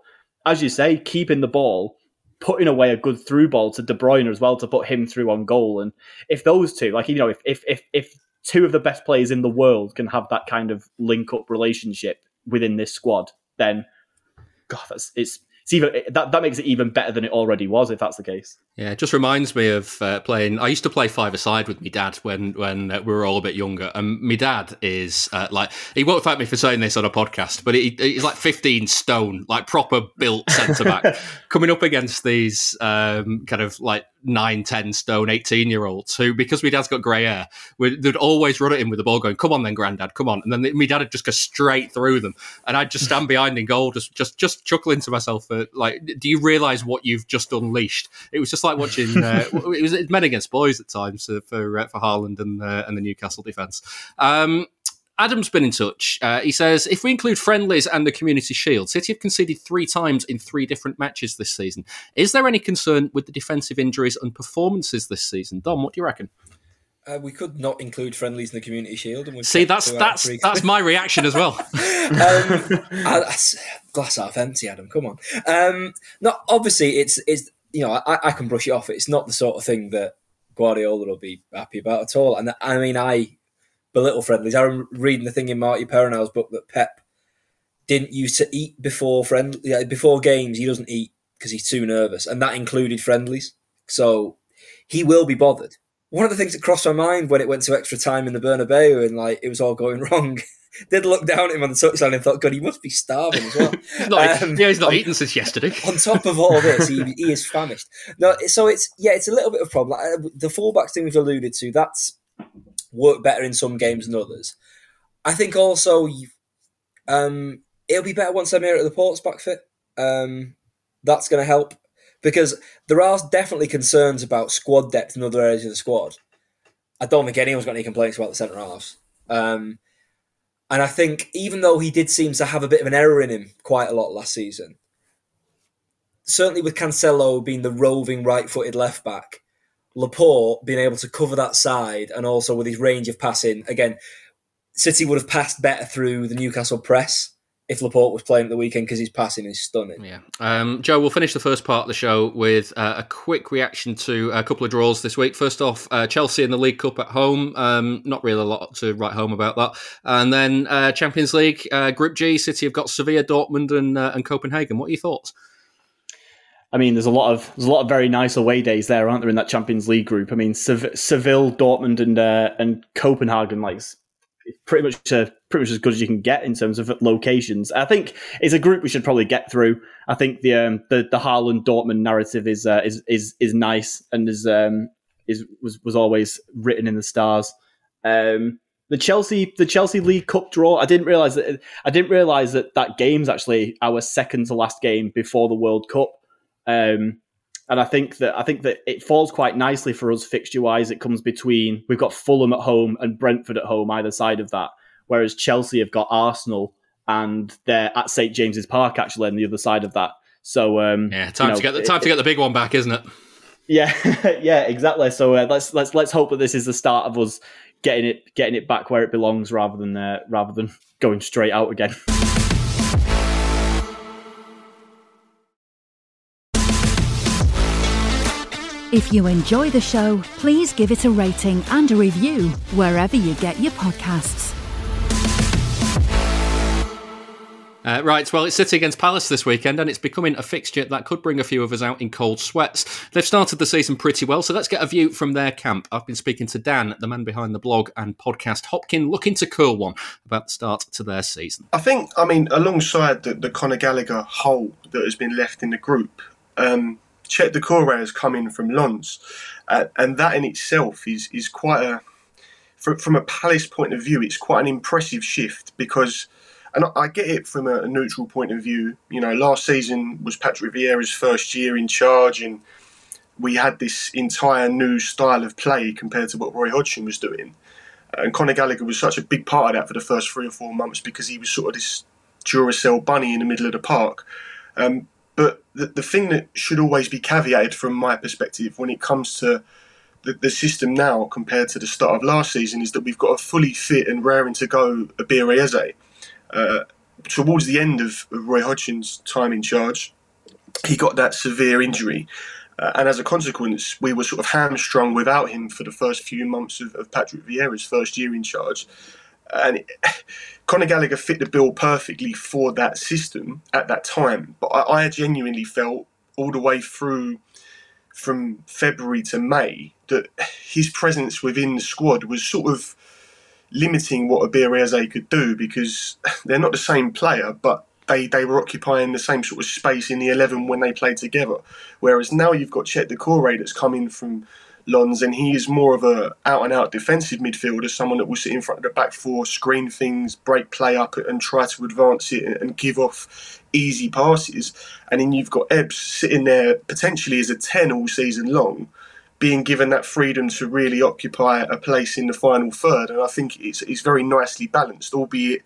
as you say, keeping the ball, putting away a good through ball to De Bruyne as well to put him through on goal. And if those two, like you know, if if if, if two of the best players in the world can have that kind of link up relationship within this squad, then God, that's it's it's even that that makes it even better than it already was if that's the case. Yeah, it just reminds me of uh, playing. I used to play five aside with my dad when when uh, we were all a bit younger, and my dad is uh, like he won't thank me for saying this on a podcast, but he, he's like fifteen stone, like proper built centre back, <laughs> coming up against these um, kind of like nine, 10 stone, 18 year olds who, because my dad's got grey hair, they'd always run at him with the ball going, come on then, granddad, come on. And then my dad would just go straight through them. And I'd just stand behind in goal, just, just, just chuckling to myself, for, like, do you realise what you've just unleashed? It was just like watching, uh, <laughs> it was men against boys at times uh, for, uh, for Haaland and, uh, and the Newcastle defence. Um, Adam's been in touch. Uh, he says, if we include friendlies and the Community Shield, City have conceded three times in three different matches this season. Is there any concern with the defensive injuries and performances this season? Dom, what do you reckon? Uh, we could not include friendlies in the Community Shield. And See, that's that's that's my reaction as well. <laughs> <laughs> um, I, glass half empty, Adam. Come on. Um, no, obviously, it's it's you know I, I can brush it off. It's not the sort of thing that Guardiola will be happy about at all. And I mean, I belittle friendlies. I am reading the thing in Marty Perarnau's book that Pep didn't used to eat before friend before games. He doesn't eat because he's too nervous, and that included friendlies. So he will be bothered. One of the things that crossed my mind when it went to extra time in the Bernabeu and like it was all going <laughs> wrong. did look down at him on the touchline and thought, God, he must be starving as well. <laughs> not, um, yeah, he's not on, eaten since yesterday. <laughs> on top of all this, he, he is famished. No, so it's yeah, it's a little bit of a problem. Uh, the fullbacks thing we've alluded to, that's work better in some games than others. I think also um, it'll be better once Aymeric Laporte's back fit. Um, that's going to help because there are definitely concerns about squad depth in other areas of the squad. I don't think anyone's got any complaints about the centre halves. Um, and I think even though he did seem to have a bit of an error in him quite a lot last season, certainly with Cancelo being the roving right footed left back, Laporte being able to cover that side and also with his range of passing, again, City would have passed better through the Newcastle press if Laporte was playing at the weekend because his passing is stunning. Yeah. Um, Joe, we'll finish the first part of the show with uh, a quick reaction to a couple of draws this week. First off, uh, Chelsea in the League Cup at home. Um, not really a lot to write home about that. And then uh, Champions League, uh, Group G, City have got Sevilla, Dortmund, and, uh, and Copenhagen. What are your thoughts? I mean, there's a lot of there's a lot of very nice away days there, aren't there, in that Champions League group? I mean, Seville, Dortmund, and uh, and Copenhagen, like pretty much uh, pretty much as good as you can get in terms of locations. I think it's a group we should probably get through. I think the um, the the Haaland Dortmund narrative is uh, is is is nice and is um, is was was always written in the stars. Um, the Chelsea the Chelsea League Cup draw. I didn't realize that I didn't realize that that game's actually our second to last game before the World Cup. Um, and I think that I think that it falls quite nicely for us fixture wise. It comes between we've got Fulham at home and Brentford at home either side of that, whereas Chelsea have got Arsenal and they're at St James's Park actually on the other side of that. So um, yeah, time you know, to get the time it, to get the big one back, isn't it? Yeah, <laughs> yeah, exactly. So uh, let's let's let's hope that this is the start of us getting it getting it back where it belongs rather than uh, rather than <laughs> going straight out again. If you enjoy the show, please give it a rating and a review wherever you get your podcasts. Uh, right, well, it's City against Palace this weekend, and it's becoming a fixture that could bring a few of us out in cold sweats. They've started the season pretty well, so let's get a view from their camp. I've been speaking to Dan, the man behind the blog and podcast Hopkin, looking to curl one about the start to their season. I think, I mean, alongside the, the Conor Gallagher hole that has been left in the group, um, Cheick Doucouré has come in from Lens, uh, and that in itself is is quite a from a Palace point of view, it's quite an impressive shift because and I get it from a, neutral point of view. You know, last season was Patrick Vieira's first year in charge, and we had this entire new style of play compared to what Roy Hodgson was doing. And Conor Gallagher was such a big part of that for the first three or four months because he was sort of this Duracell bunny in the middle of the park. Um, but the, the thing that should always be caveated from my perspective when it comes to the, the, system now compared to the start of last season is that we've got a fully fit and raring to go Eberechi Eze. Uh, towards the end of Roy Hodgson's time in charge, he got that severe injury. Uh, and as a consequence, we were sort of hamstrung without him for the first few months of, of Patrick Vieira's first year in charge. And Conor Gallagher fit the bill perfectly for that system at that time. But I, I genuinely felt all the way through from February to May that his presence within the squad was sort of limiting what Eberechi could do because <laughs> they're not the same player, but they, they were occupying the same sort of space in the 11 when they played together. Whereas now you've got Cheick Doucouré that's come in from Lens and he is more of a out and out defensive midfielder, someone that will sit in front of the back four, screen things, break play up and try to advance it and give off easy passes. And then you've got Ebbs sitting there potentially as a 10 all season long being given that freedom to really occupy a place in the final third. And I think it's, it's very nicely balanced, albeit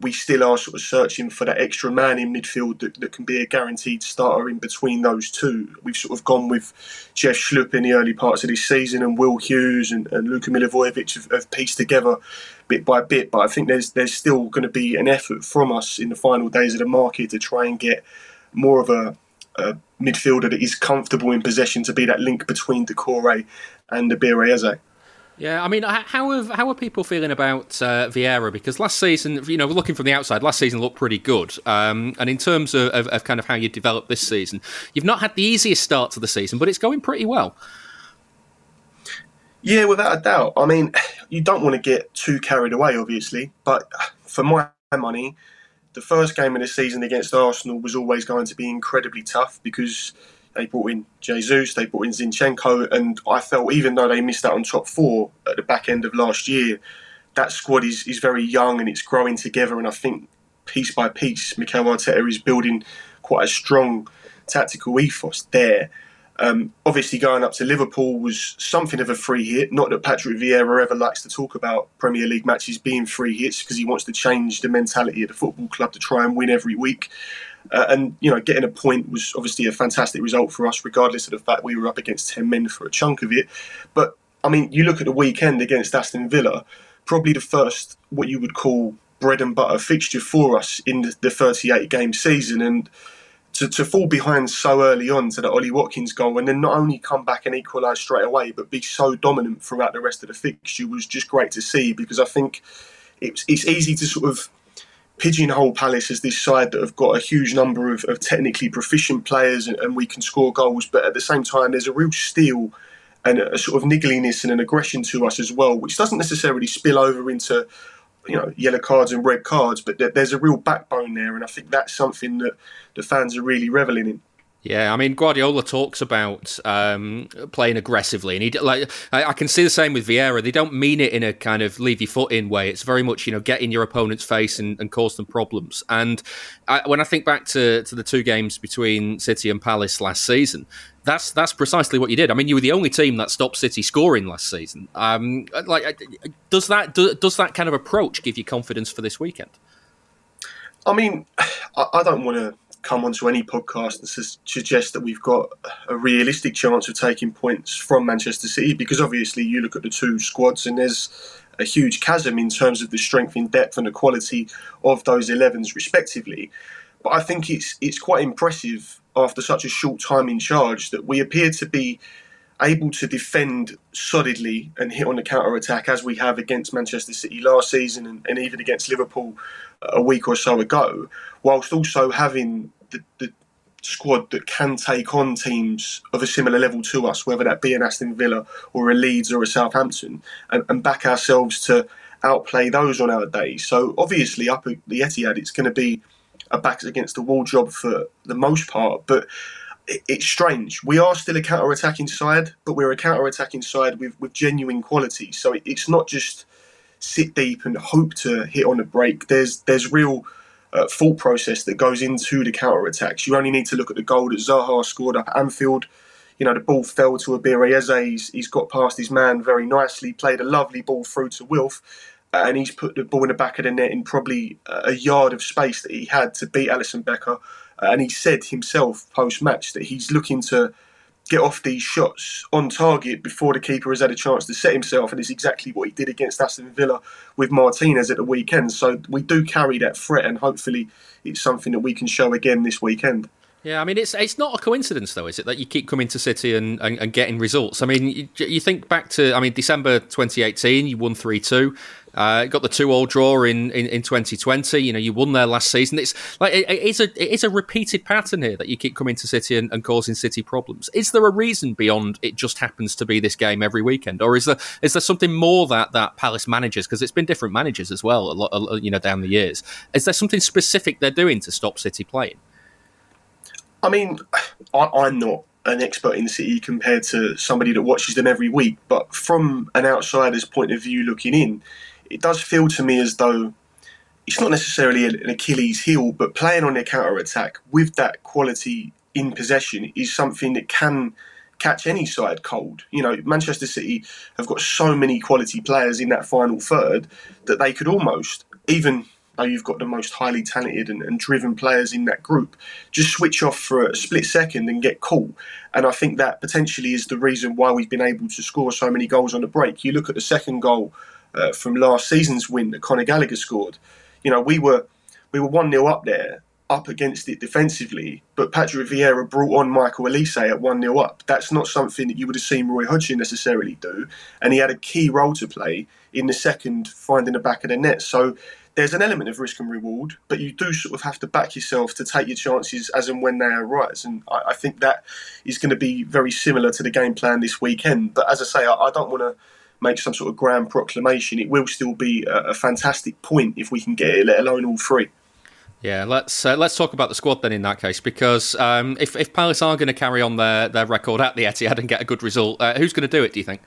we still are sort of searching for that extra man in midfield that, that can be a guaranteed starter in between those two. We've sort of gone with Jeff Schlupp in the early parts of this season, and Will Hughes and, and Luka Milivojevic have, have pieced together bit by bit. But I think there's there's still going to be an effort from us in the final days of the market to try and get more of a a midfielder that is comfortable in possession to be that link between Doucouré and Eberechi Eze. Yeah, I mean, how have how are people feeling about uh, Vieira? Because last season, you know, looking from the outside, last season looked pretty good. Um, and in terms of, of, of, kind of how you developed this season, you've not had the easiest start to the season, but it's going pretty well. Yeah, without a doubt. I mean, <sighs> you don't want to get too carried away, obviously, but <sighs> for my money, the first game of the season against Arsenal was always going to be incredibly tough because they brought in Jesus, they brought in Zinchenko, and I felt even though they missed out on top four at the back end of last year, that squad is, is very young and it's growing together. And I think piece by piece, Mikel Arteta is building quite a strong tactical ethos there. Um, obviously, going up to Liverpool was something of a free hit. Not that Patrick Vieira ever likes to talk about Premier League matches being free hits because he wants to change the mentality of the football club to try and win every week. Uh, and you know, getting a point was obviously a fantastic result for us, regardless of the fact we were up against ten men for a chunk of it. But I mean, you look at the weekend against Aston Villa, probably the first what you would call bread and butter fixture for us in the, the 38 game season, and to, to fall behind so early on to the Ollie Watkins goal and then not only come back and equalise straight away, but be so dominant throughout the rest of the fixture was just great to see because I think it's, it's easy to sort of pigeonhole Palace as this side that have got a huge number of, of technically proficient players and, and, we can score goals, but at the same time, there's a real steel and a, sort of niggliness and an aggression to us as well, which doesn't necessarily spill over into you know yellow cards and red cards, but there's a real backbone there, and I think that's something that the fans are really reveling in. Yeah, I mean Guardiola talks about um, playing aggressively, and he like I, I, can see the same with Vieira. They don't mean it in a kind of leave your foot in way. It's very much you know get in your opponent's face and, and cause them problems. And I, when I think back to, to the two games between City and Palace last season, that's that's precisely what you did. I mean, you were the only team that stopped City scoring last season. Um, like, does that do, does that kind of approach give you confidence for this weekend? I mean, <sighs> I, I don't want to come onto any podcast and suggest that we've got a realistic chance of taking points from Manchester City because obviously you look at the two squads and there's a huge chasm in terms of the strength in depth and the quality of those 11s respectively. But I think it's it's quite impressive after such a short time in charge that we appear to be able to defend solidly and hit on the counter attack as we have against Manchester City last season and, and, even against Liverpool a week or so ago, whilst also having the, the squad that can take on teams of a similar level to us, whether that be an Aston Villa or a Leeds or a Southampton, and, and back ourselves to outplay those on our day. So obviously, up at the Etihad, it's going to be a backs against the wall job for the most part, but it's strange. We are still a counter attacking side, but we're a counter attacking side with, with genuine quality. So it's not just sit deep and hope to hit on a break. There's there's real uh, thought process that goes into the counter attacks. You only need to look at the goal that Zaha scored up at Anfield. You know, the ball fell to Abir Eze. He's, he's got past his man very nicely, played a lovely ball through to Wilf, uh, and he's put the ball in the back of the net in probably a yard of space that he had to beat Alisson Becker. Uh, and he said himself post match that he's looking to get off these shots on target before the keeper has had a chance to set himself, and it's exactly what he did against Aston Villa with Martinez at the weekend. So we do carry that threat, and hopefully it's something that we can show again this weekend. Yeah, I mean it's it's not a coincidence though, is it, that you keep coming to City and, and, and getting results? I mean, you, you, think back to I mean December 2018, you won three two. Uh, got the two all draw in, in, in 2020. You know, you won there last season. It's like it, it is a it is a repeated pattern here that you keep coming to City and, and, causing City problems. Is there a reason beyond it just happens to be this game every weekend, or is there is there something more that that Palace managers because it's been different managers as well, a lot, a, you know, down the years. Is there something specific they're doing to stop City playing? I mean, I, I'm not an expert in City compared to somebody that watches them every week, but from an outsider's point of view looking in it does feel to me as though it's not necessarily an Achilles heel, but playing on their counter attack with that quality in possession is something that can catch any side cold. You know, Manchester City have got so many quality players in that final third that they could almost, even though you've got the most highly talented and, and driven players in that group, just switch off for a split second and get caught. And I think that potentially is the reason why we've been able to score so many goals on the break. You look at the second goal uh, from last season's win that Conor Gallagher scored. You know, we were we were one 0 up there, up against it defensively, but Patrick Vieira brought on Michael Olise at one 0 up. That's not something that you would have seen Roy Hodgson necessarily do, and he had a key role to play in the second, finding the back of the net. So there's an element of risk and reward, but you do sort of have to back yourself to take your chances as and when they arise. And I, I think that is going to be very similar to the game plan this weekend. But as I say, I, I don't want to make some sort of grand proclamation, it will still be a, a fantastic point if we can get it, let alone all three. Yeah, let's uh, let's talk about the squad then in that case because um, if if Palace are going to carry on their, their record at the Etihad and get a good result, uh, who's going to do it? Do you think?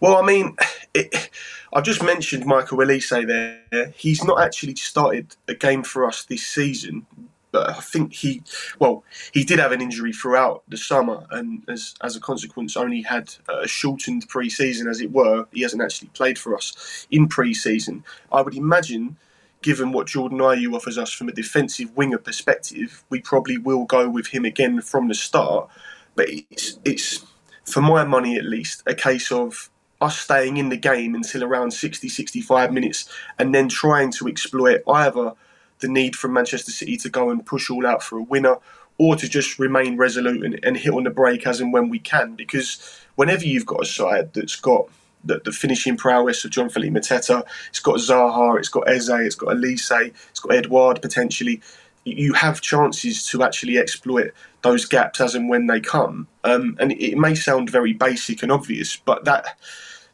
Well, I mean, it, I've just mentioned Michael Olise there. He's not actually started a game for us this season, but I think he, well, he did have an injury throughout the summer, and as as a consequence, only had a shortened pre-season, as it were. He hasn't actually played for us in pre-season. I would imagine, given what Jordan Ayew offers us from a defensive winger perspective, we probably will go with him again from the start. But it's it's for my money at least a case of us staying in the game until around 60 65 minutes and then trying to exploit either the need for Manchester City to go and push all out for a winner or to just remain resolute and, and hit on the break as and when we can. Because whenever you've got a side that's got the, the, finishing prowess of Jean Philippe Mateta. It's got Zaha, it's got Eze, it's got Olise, it's got Edouard potentially. You have chances to actually exploit those gaps as and when they come. Um, and it may sound very basic and obvious, but that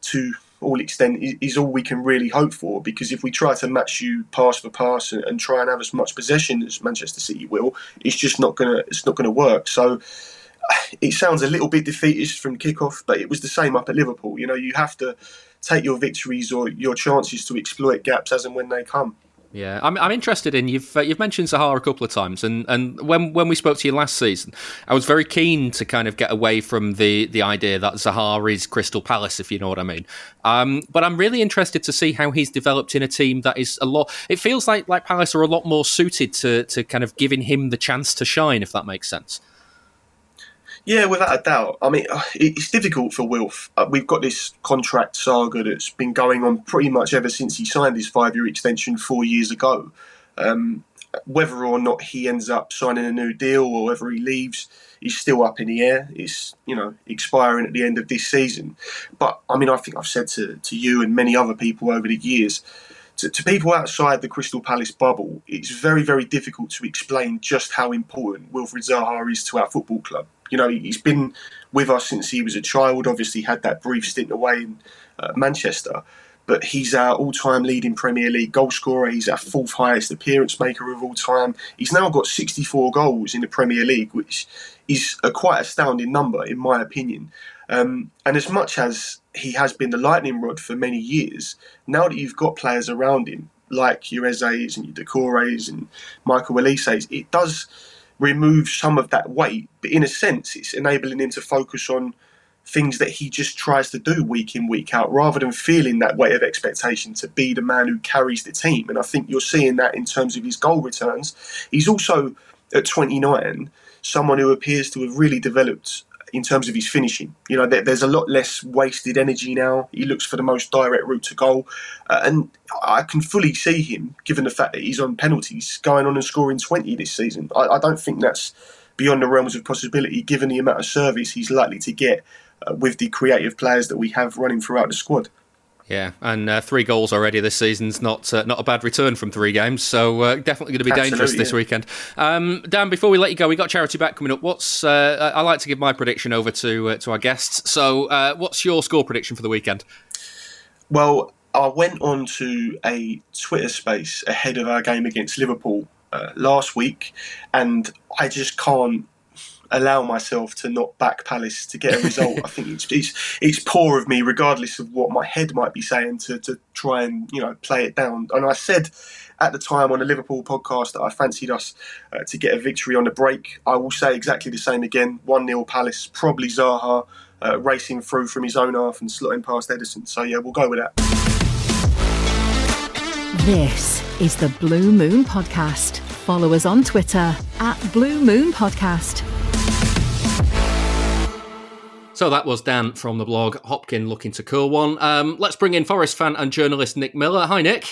to all extent is, is, all we can really hope for. Because if we try to match you pass for pass and, and try and have as much possession as Manchester City will, it's just not gonna it's not gonna work. So it sounds a little bit defeatist from kickoff, but it was the same up at Liverpool. You know, you have to take your victories or your chances to exploit gaps as and when they come. Yeah, I'm, I'm interested in you've uh, you've mentioned Zaha a couple of times, and, and when when we spoke to you last season, I was very keen to kind of get away from the the idea that Zaha is Crystal Palace, if you know what I mean. Um, but I'm really interested to see how he's developed in a team that is a lot. It feels like like Palace are a lot more suited to to kind of giving him the chance to shine, if that makes sense. Yeah, without a doubt. I mean, uh, it's difficult for Wilf. Uh, we've got this contract saga that's been going on pretty much ever since he signed his five-year extension four years ago. Um, whether or not he ends up signing a new deal or whether he leaves is still up in the air. It's you know expiring at the end of this season. But I mean, I think I've said to, to you and many other people over the years, to, to people outside the Crystal Palace bubble, it's very very difficult to explain just how important Wilfried Zaha is to our football club you know, he's been with us since he was a child. Obviously, had that brief stint away in uh, Manchester, but he's our all-time leading Premier League goalscorer. He's our fourth highest appearance maker of all time. He's now got 64 goals in the Premier League, which is a quite astounding number, in my opinion. Um, and as much as he has been the lightning rod for many years, now that you've got players around him like your Eze's and your Doucourés and Michael Olise's, it does remove some of that weight. But in a sense, it's enabling him to focus on things that he just tries to do week in, week out, rather than feeling that weight of expectation to be the man who carries the team. And I think you're seeing that in terms of his goal returns. He's also, at 29, someone who appears to have really developed in terms of his finishing. You know, there's a lot less wasted energy now. He looks for the most direct route to goal. Uh, and I can fully see him, given the fact that he's on penalties, going on and scoring 20 this season. I, I don't think that's beyond the realms of possibility, given the amount of service he's likely to get uh, with the creative players that we have running throughout the squad. Yeah, and uh, three goals already this season's not uh, not a bad return from three games, so uh, definitely going to be Absolutely, dangerous this yeah. weekend. Um, Dan, before we let you go, we got charity back coming up. What's uh, I like to give my prediction over to uh, to our guests. So, uh, what's your score prediction for the weekend? Well, I went on to a Twitter space ahead of our game against Liverpool last week, and I just can't allow myself to not back Palace to get a result. <laughs> I think it's, it's it's poor of me, regardless of what my head might be saying, to to try and you know play it down. And I said at the time on a Liverpool podcast that I fancied us uh, to get a victory on the break. I will say exactly the same again. One 0 Palace, probably Zaha uh, racing through from his own half and slotting past Ederson. So yeah, we'll go with that. This is the Blue Moon Podcast. Follow us on Twitter at Blue Moon Podcast. So that was Dan from the blog Hopkin looking to curl one. Um, let's bring in Forest fan and journalist Nick Miller. Hi, Nick.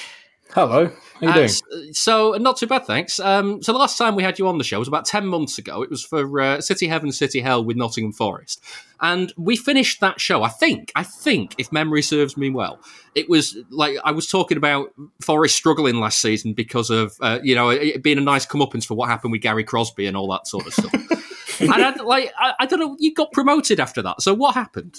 Hello. How you uh, doing? So, not too bad, thanks. Um, so, the last time we had you on the show was about 10 months ago. It was for uh, City Heaven, City Hell with Nottingham Forest. And we finished that show, I think, I think, if memory serves me well, it was like I was talking about Forest struggling last season because of, uh, you know, it being a nice comeuppance for what happened with Gary Crosby and all that sort of stuff. <laughs> <laughs> and I, like I, I, don't know, you got promoted after that. So what happened?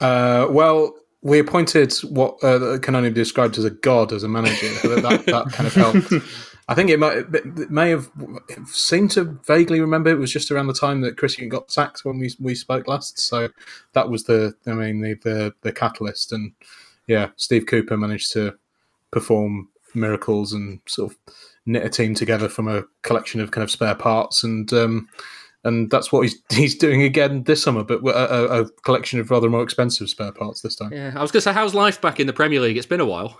Uh, well, we appointed what uh, can only be described as a god as a manager. that, that kind of helped. <laughs> I think it might it may have seemed to vaguely remember it was just around the time that Chris Hughton got sacked when we we spoke last. So that was the I mean the the, the catalyst, and yeah, Steve Cooper managed to perform miracles and sort of knit a team together from a collection of kind of spare parts and. Um, and that's what he's <laughs> he's doing again this summer, but a, a, collection of rather more expensive spare parts this time. Yeah, I was going to say, how's life back in the Premier League? It's been a while.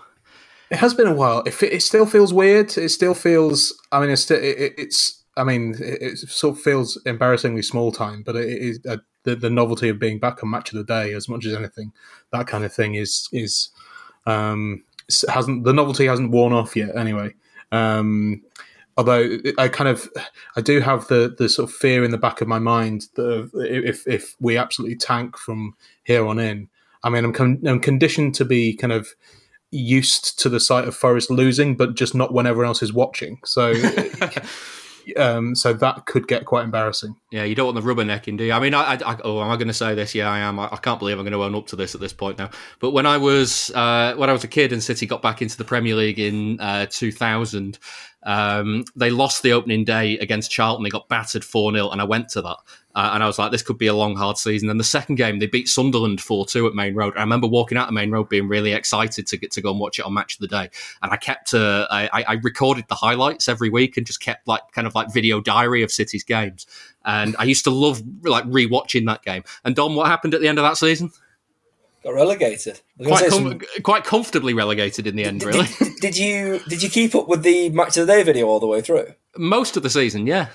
It has been a while. It, it still feels weird. It still feels. I mean, it's it, it's. I mean, it, it, sort of feels embarrassingly small time, but it is uh, the the novelty of being back on Match of the Day as much as anything. That kind of thing is is um hasn't the novelty hasn't worn off yet. Anyway, um, although I kind of I do have the the sort of fear in the back of my mind that if if we absolutely tank from here on in, I mean I'm con- I'm conditioned to be kind of used to the sight of Forest losing, but just not when everyone else is watching. So <laughs> Um, so that could get quite embarrassing. Yeah, you don't want the rubbernecking, do you? I mean, I, I, oh, am I going to say this? Yeah, I am. I, I, can't believe I'm going to own up to this at this point now. But when I was uh, when I was a kid and City got back into the Premier League in uh, 2000, um, they lost the opening day against Charlton. They got battered 4 0, and I went to that. Uh, and I was like, this could be a long, hard season. And the second game, they beat Sunderland 4 2 at Maine Road. I remember walking out the Maine Road being really excited to get to go and watch it on Match of the Day. And I kept, uh, I, I recorded the highlights every week and just kept like kind of like video diary of City's games. And I used to love like rewatching that game. And Dom, what happened at the end of that season? got relegated. Quite, com- quite comfortably relegated in the end, really. Did, did, you did you keep up with the match of the day video all the way through? Most of the season, yeah.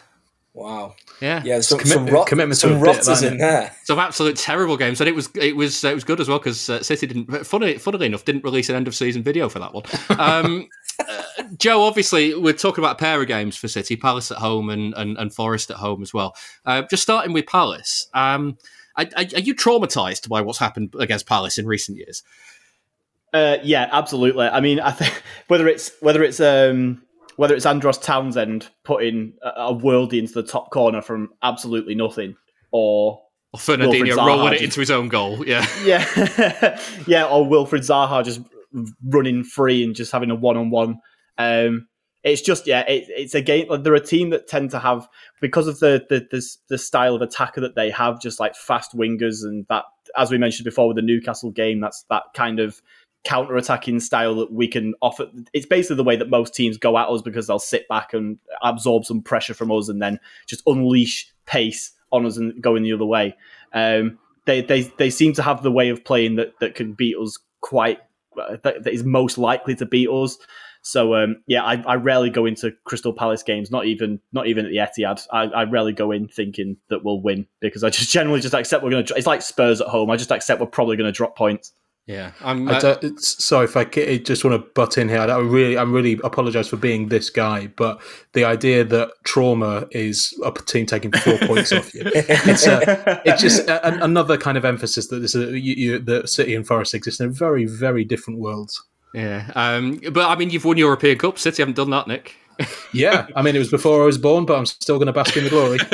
Wow. Yeah. Yeah. Some, commit- some, rot- commitment some rotters in there. Some absolute terrible games, and it was it was it was good as well because uh, City didn't. Funny, funnily enough, didn't release an end of season video for that one. Um, <laughs> uh, Joe, obviously, we're talking about a pair of games for City: Palace at home and and, and Forest at home as well. Uh, just starting with Palace. Um, are, are you traumatized by what's happened against Palace in recent years? Uh, yeah, absolutely. I mean, I think <laughs> whether it's whether it's um, whether it's Andros Townsend putting a, a worldie into the top corner from absolutely nothing, or or Fernandinho rolling it into his own goal, yeah, <laughs> yeah, yeah, or Wilfried Zaha just running free and just having a one on one. It's just yeah, it, it's a game. Like, they're a team that tend to have because of the, the the the style of attacker that they have, just like fast wingers and that, as we mentioned before with the Newcastle game, that's that kind of counter attacking style that we can offer. It's basically the way that most teams go at us because they'll sit back and absorb some pressure from us and then just unleash pace on us and going the other way. Um, they, they they seem to have the way of playing that, that can beat us quite that, that is most likely to beat us. So um, yeah, I, I, rarely go into Crystal Palace games, not even not even at the Etihad. I, I rarely go in thinking that we'll win because I just generally just accept we're going to. It's like Spurs at home. I just accept we're probably going to drop points. Yeah, I'm. Uh, sorry if I, I just want to butt in here. I really, I'm really apologise for being this guy, but the idea that trauma is a team taking four points off you, it's, a, it's just a, another kind of emphasis that this, you, you, that City and Forest exist in very, very different worlds. Yeah, um, but I mean, you've won European Cup. City haven't done that, Nick. Yeah, I mean, it was before I was born, but I'm still going to bask in the glory. <laughs>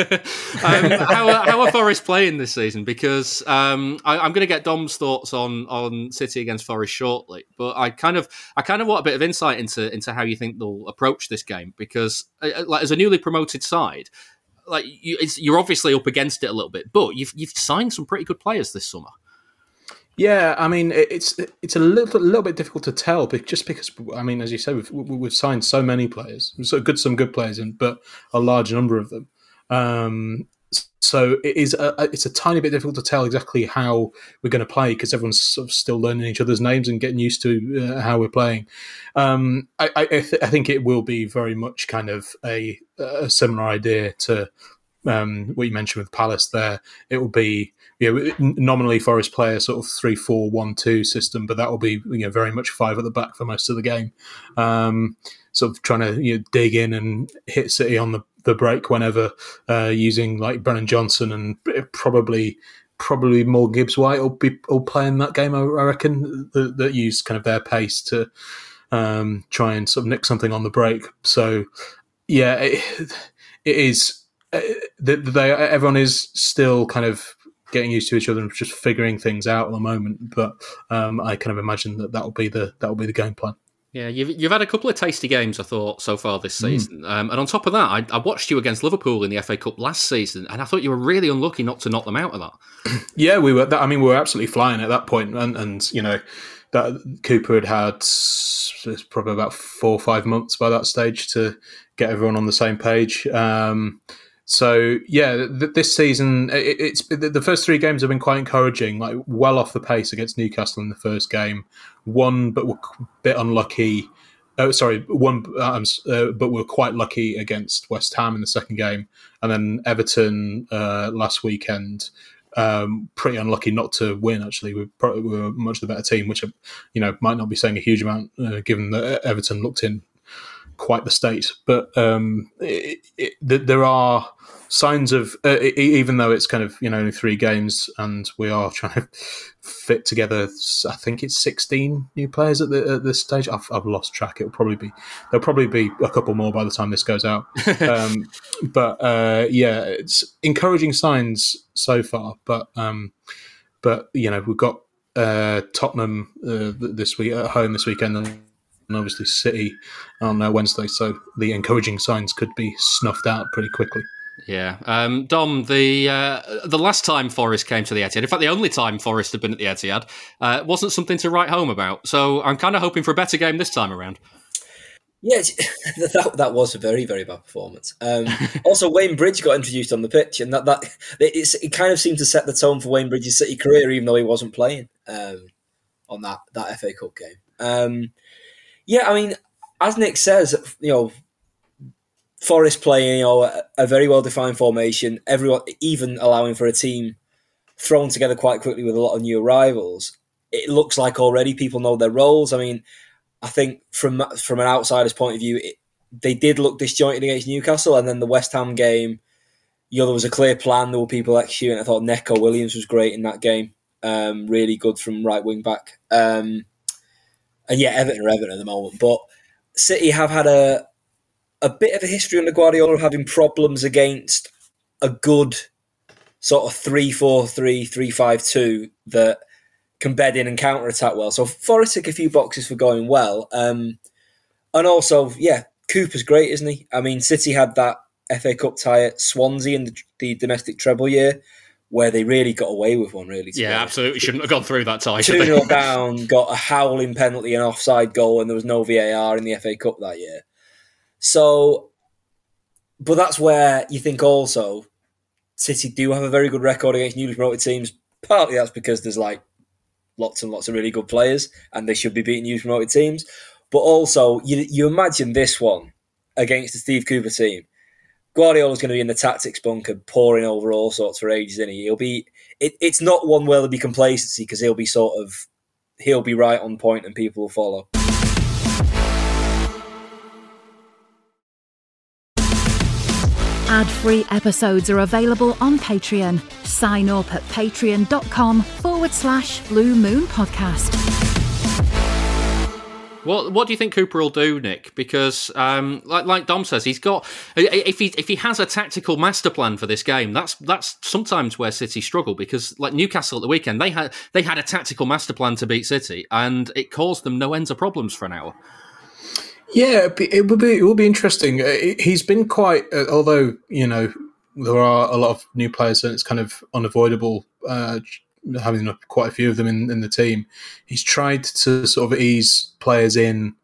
um, how, how, are Forest playing this season? Because um, I, am going to get Dom's thoughts on on City against Forest shortly, but I kind of I kind of want a bit of insight into into how you think they'll approach this game because, uh, uh, like, as a newly promoted side, like you, you're obviously up against it a little bit, but you've you've signed some pretty good players this summer. Yeah, I mean it's it's a little a little bit difficult to tell, but just because I mean, as you said, we've we've signed so many players, so good some good players, in, but a large number of them. Um, so it is a, it's a tiny bit difficult to tell exactly how we're going to play because everyone's sort of still learning each other's names and getting used to uh, how we're playing. Um, I, I, th- I, think it will be very much kind of a, a similar idea to um, what you mentioned with Palace there. It will be you know, nominally Forest play a sort of three four one two system, but that will be you know very much five at the back for most of the game. Um, sort of trying to you know, dig in and hit City on the, the break whenever uh, using like Brennan Johnson and probably probably Morgan Gibbs White will be all playing that game. I reckon that, that use kind of their pace to um, try and sort of nick something on the break. So yeah, it, it is. Uh, they, everyone is still kind of getting used to each other and just figuring things out at the moment. But um, I kind of imagine that that will be the that will be the game plan. Yeah, you've, you've had a couple of tasty games, I thought, so far this hmm. season. Mm. Um, and on top of that, I, I, watched you against Liverpool in the FA Cup last season, and I thought you were really unlucky not to knock them out of that. <clears throat> yeah, we were. I mean, we were absolutely flying at that point, and, and you know that Cooper had had probably about four or five months by that stage to get everyone on the same page. Um, so yeah, th- this season it, it's the first three games have been quite encouraging. Like well off the pace against Newcastle in the first game, one but were a bit unlucky. Oh, sorry, one, um, uh, but we're quite lucky against West Ham in the second game, and then Everton uh, last weekend. Um, pretty unlucky not to win. Actually, we probably were much the better team, which you know might not be saying a huge amount, uh, given that Everton looked in quite the state. But um, it, it, there are signs of uh, even though it's kind of you know only three games and we are trying to fit together i think it's 16 new players at, the, at this stage I've, I've, lost track it'll probably be there'll probably be a couple more by the time this goes out <laughs> um, but uh, yeah it's encouraging signs so far but um, but you know we've got uh, tottenham uh, this week at home this weekend and obviously city on uh, wednesday so the encouraging signs could be snuffed out pretty quickly yeah, um, Dom. The uh, the last time Forest came to the Etihad, in fact, the only time Forest had been at the Etihad, uh, wasn't something to write home about. So I'm kind of hoping for a better game this time around. Yeah, <laughs> that that was a very very bad performance. Um, <laughs> also, Wayne Bridge got introduced on the pitch, and that that it kind of seemed to set the tone for Wayne Bridge's City career, even though he wasn't playing um, on that that FA Cup game. Yeah, I mean, as Nick says, you know, Forest playing, you know, a, very well defined formation. Everyone, even allowing for a team thrown together quite quickly with a lot of new arrivals. It looks like already people know their roles. I mean, I think from from an outsider's point of view, it, they did look disjointed against Newcastle, and then the West Ham game, you know, there was a clear plan. There were people executing. I thought Neco Williams was great in that game. Um, really good from right wing back. Um, and yeah, Everton are Everton at the moment, but City have had a a bit of a history under Guardiola having problems against a good sort of 3 4 3 3 5 2 that can bed in and counter attack well. So Forest tick a few boxes for going well. Um, and also, yeah, Cooper's great, isn't he? I mean, City had that FA Cup tie at Swansea in the, the domestic treble year where they really got away with one, really. Yeah, absolutely. Shouldn't have gone through that tie. 2 0 <laughs> down, got a howling penalty an offside goal, and there was no VAR in the FA Cup that year. So, but that's where you think also City do have a very good record against newly promoted teams. Partly that's because there's like lots and lots of really good players, and they should be beating newly promoted teams. But also, you you imagine this one against the Steve Cooper team. Guardiola's going to be in the tactics bunker, pouring over all sorts for ages. In he? He'll be. It, it's not one where there'll be complacency because he'll be sort of he'll be right on point and people will follow. Ad-free episodes are available on Patreon. Sign up at patreon.com forward slash blue moon podcast. What what do you think Cooper will do, Nick? Because um, like like Dom says, he's got if he if he has a tactical master plan for this game, that's that's sometimes where City struggle because like Newcastle at the weekend, they had they had a tactical master plan to beat City, and it caused them no ends of problems for an hour. Yeah, it would be it would be interesting. Uh, he's been quite, uh, although you know there are a lot of new players, and it's kind of unavoidable uh, having quite a few of them in, in the team. He's tried to sort of ease players in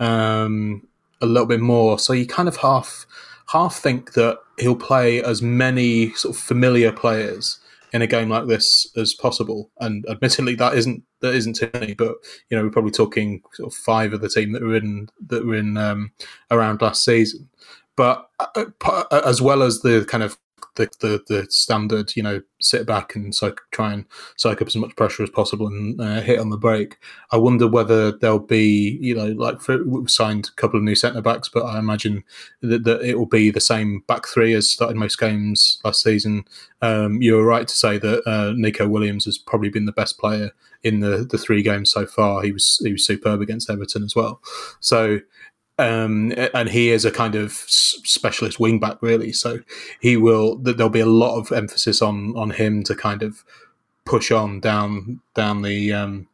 um, a little bit more, so you kind of half half think that he'll play as many sort of familiar players in a game like this as possible. And admittedly, that isn't that isn't too many, but you know we're probably talking sort of five of the team that were in that were in um, around last season. But uh, uh as well as the kind of the, the, the standard, you know, sit back and so try and soak up as much pressure as possible and uh, hit on the break. I wonder whether there'll be, you know, like for, we've signed a couple of new centre backs, but I imagine that, that, it will be the same back three as started most games last season. Um, you were right to say that uh, Neco Williams has probably been the best player in the, the three games so far. He was he was superb against Everton as well. So um, and he is a kind of specialist wingback, really. So he will. There'll be a lot of emphasis on on him to kind of push on down down the um,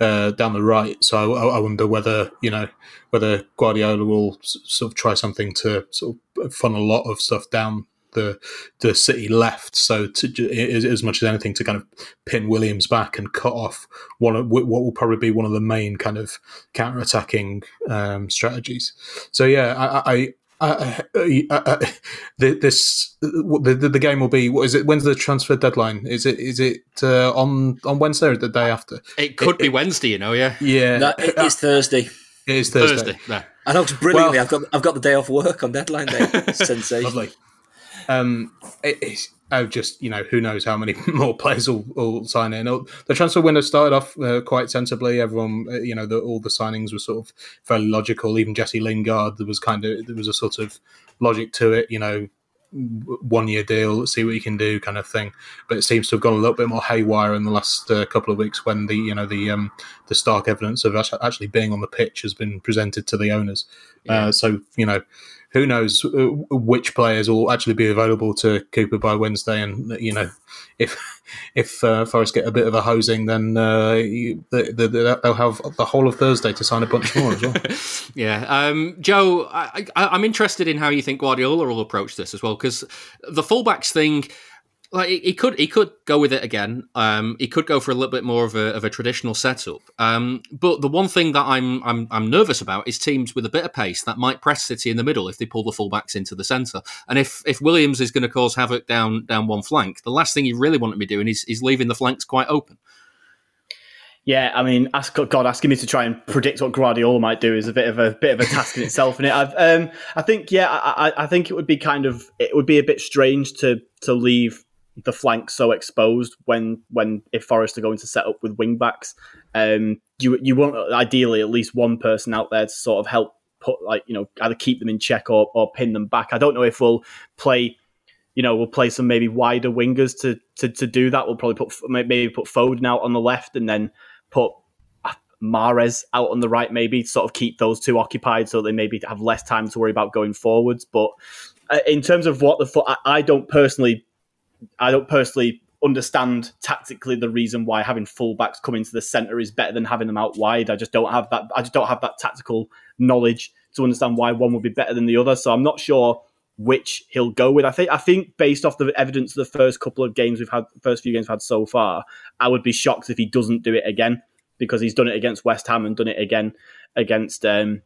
uh, down the right. So I, I, wonder whether you know whether Guardiola will sort of try something to sort of funnel a lot of stuff down the the City left. So to, as much as anything to kind of pin Williams back and cut off one of what will probably be one of the main kind of counter attacking um, strategies. So yeah, I, I uh, uh, uh, this the, the game will be what is it when's the transfer deadline? Is it is it uh, on on wednesday or the day after? It could it, be wednesday you know yeah. Yeah. No, it is thursday. It is thursday, thursday. i know brilliantly. Well, i've got i've got the day off work on deadline day. <laughs> Sensation lovely Um, it, it's oh, just you know, who knows how many <laughs> more players will, will sign in. The transfer window started off uh, quite sensibly. Everyone, uh, you know, the, all the signings were sort of fairly logical. Even Jesse Lingard, there was kind of there was a sort of logic to it. You know, one year deal, see what you can do, kind of thing. But it seems to have gone a little bit more haywire in the last uh, couple of weeks when the you know the um, the stark evidence of actually being on the pitch has been presented to the owners. Yeah. Uh, so you know who knows uh, which players will actually be available to Cooper by Wednesday, and you know, if if uh, Forest get a bit of a hosing, then uh, they, will have the whole of Thursday to sign a bunch more as well. <laughs> yeah, um, Joe, I, am interested in how you think Guardiola will approach this as well, because the fullbacks thing like he could he could go with it again. Um, he could go for a little bit more of a, of a traditional setup. Um, but the one thing that I'm, I'm I'm nervous about is teams with a bit of pace that might press City in the middle if they pull the fullbacks into the centre. And if if Williams is going to cause havoc down down one flank, the last thing you really want to be doing is is leaving the flanks quite open. Yeah, I mean, ask God asking me to try and predict what Guardiola might do is a bit of a bit of a task in itself. And it, I've, um, I think, yeah, I, I think it would be kind of it would be a bit strange to to leave the flank so exposed when when if Forest are going to set up with wing backs. Um, you you want ideally at least one person out there to sort of help put like you know either keep them in check or, or pin them back. I don't know if we'll play. You know, we'll play some maybe wider wingers to to, to do that. We'll probably put maybe put Foden out on the left and then put uh, Mahrez out on the right, maybe sort of keep those two occupied so they maybe have less time to worry about going forwards. But uh, in terms of what the I don't personally I don't personally understand tactically the reason why having fullbacks come into the centre is better than having them out wide. I just don't have that. I just don't have that tactical knowledge to understand why one would be better than the other. So I'm not sure which he'll go with. I think I think based off the evidence of the first couple of games we've had, first few games we've had so far, I would be shocked if he doesn't do it again because he's done it against West Ham and done it again against um,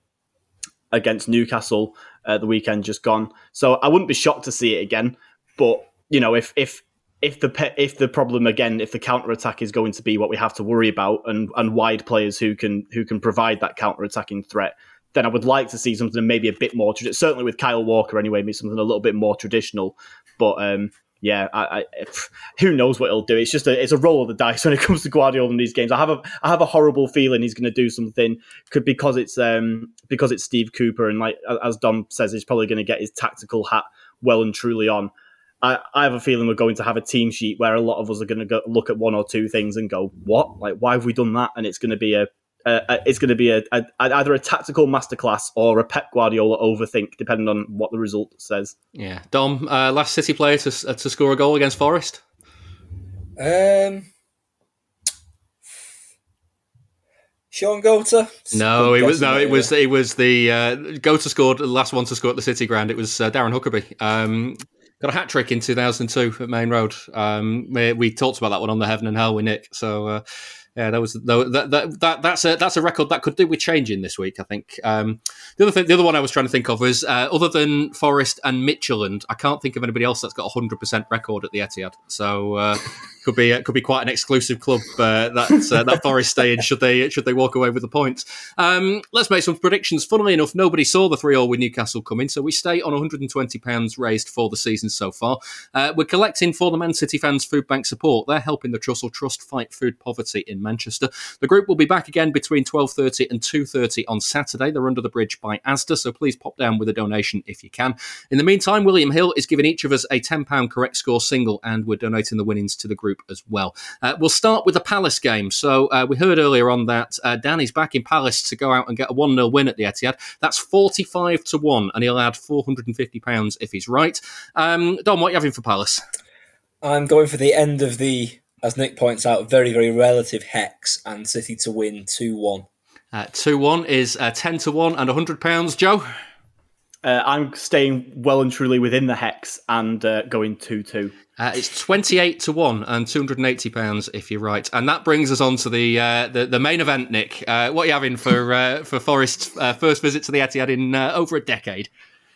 against Newcastle uh, the weekend just gone. So I wouldn't be shocked to see it again, but you know, if if if the if the problem again, if the counter attack is going to be what we have to worry about, and and wide players who can who can provide that counter attacking threat, then I would like to see something maybe a bit more. Traditional. Certainly with Kyle Walker, anyway, maybe something a little bit more traditional. But um, yeah, I, I, who knows what he'll do? It's just a it's a roll of the dice when it comes to Guardiola in these games. I have a I have a horrible feeling he's going to do something could because it's um because it's Steve Cooper and like as Dom says, he's probably going to get his tactical hat well and truly on. I, I have a feeling we're going to have a team sheet where a lot of us are going to look at one or two things and go, "What? Like, why have we done that?" And it's going to be a, a, a it's going to be a, a, either a tactical masterclass or a Pep Guardiola overthink, depending on what the result says. Yeah, Dom, uh, last City player to to score a goal against Forest. Um, Shaun Goater? No, it was no, it was it was the uh, Goater scored the last one to score at the City Ground. It was uh, Darren Huckerby. Um, got a hat trick in 2002 at Maine Road. Um, we, we, talked about that one on the Heaven and Hell with Nick. So uh, yeah, that was that, that, that that's a that's a record that could do with changing this week. I think. Um, the other thing, the other one I was trying to think of was uh, other than Forest and Midtjylland, I can't think of anybody else that's got a hundred percent record at the Etihad. So uh, <laughs> could be uh, could be quite an exclusive club uh, that uh, that Forest stay in should they should they walk away with the points. Um, let's make some predictions. Funnily enough, nobody saw the three all with Newcastle coming, so we stay on 120 pounds raised for the season so far. Uh, we're collecting for the Man City fans food bank support. They're helping the Trussell Trust fight food poverty in Manchester. The group will be back again between 12:30 and 2:30 on Saturday. They're under the bridge by Asda, so please pop down with a donation if you can. In the meantime, William Hill is giving each of us a 10 pound correct score single, and we're donating the winnings to the group group as well. Uh, we'll start with the Palace game. So uh, we heard earlier on that uh, Danny's back in Palace to go out and get a 1 0 win at the Etihad. That's 45 to 1, and he'll add £450 if he's right. Um, Dom, what are you having for Palace? I'm going for the end of the, as Nick points out, very, very relative hex and City to win 2 1. Uh, 2 1 is uh, 10 to 1 and £100. Joe? Uh, I'm staying well and truly within the hex and uh, going 2 2. Uh, it's 28 to 1 and 280 pounds if you're right. And that brings us on to the uh, the, the, main event, Nick. Uh, what are you having for uh, for Forest's uh, first visit to the Etihad in uh, over a decade?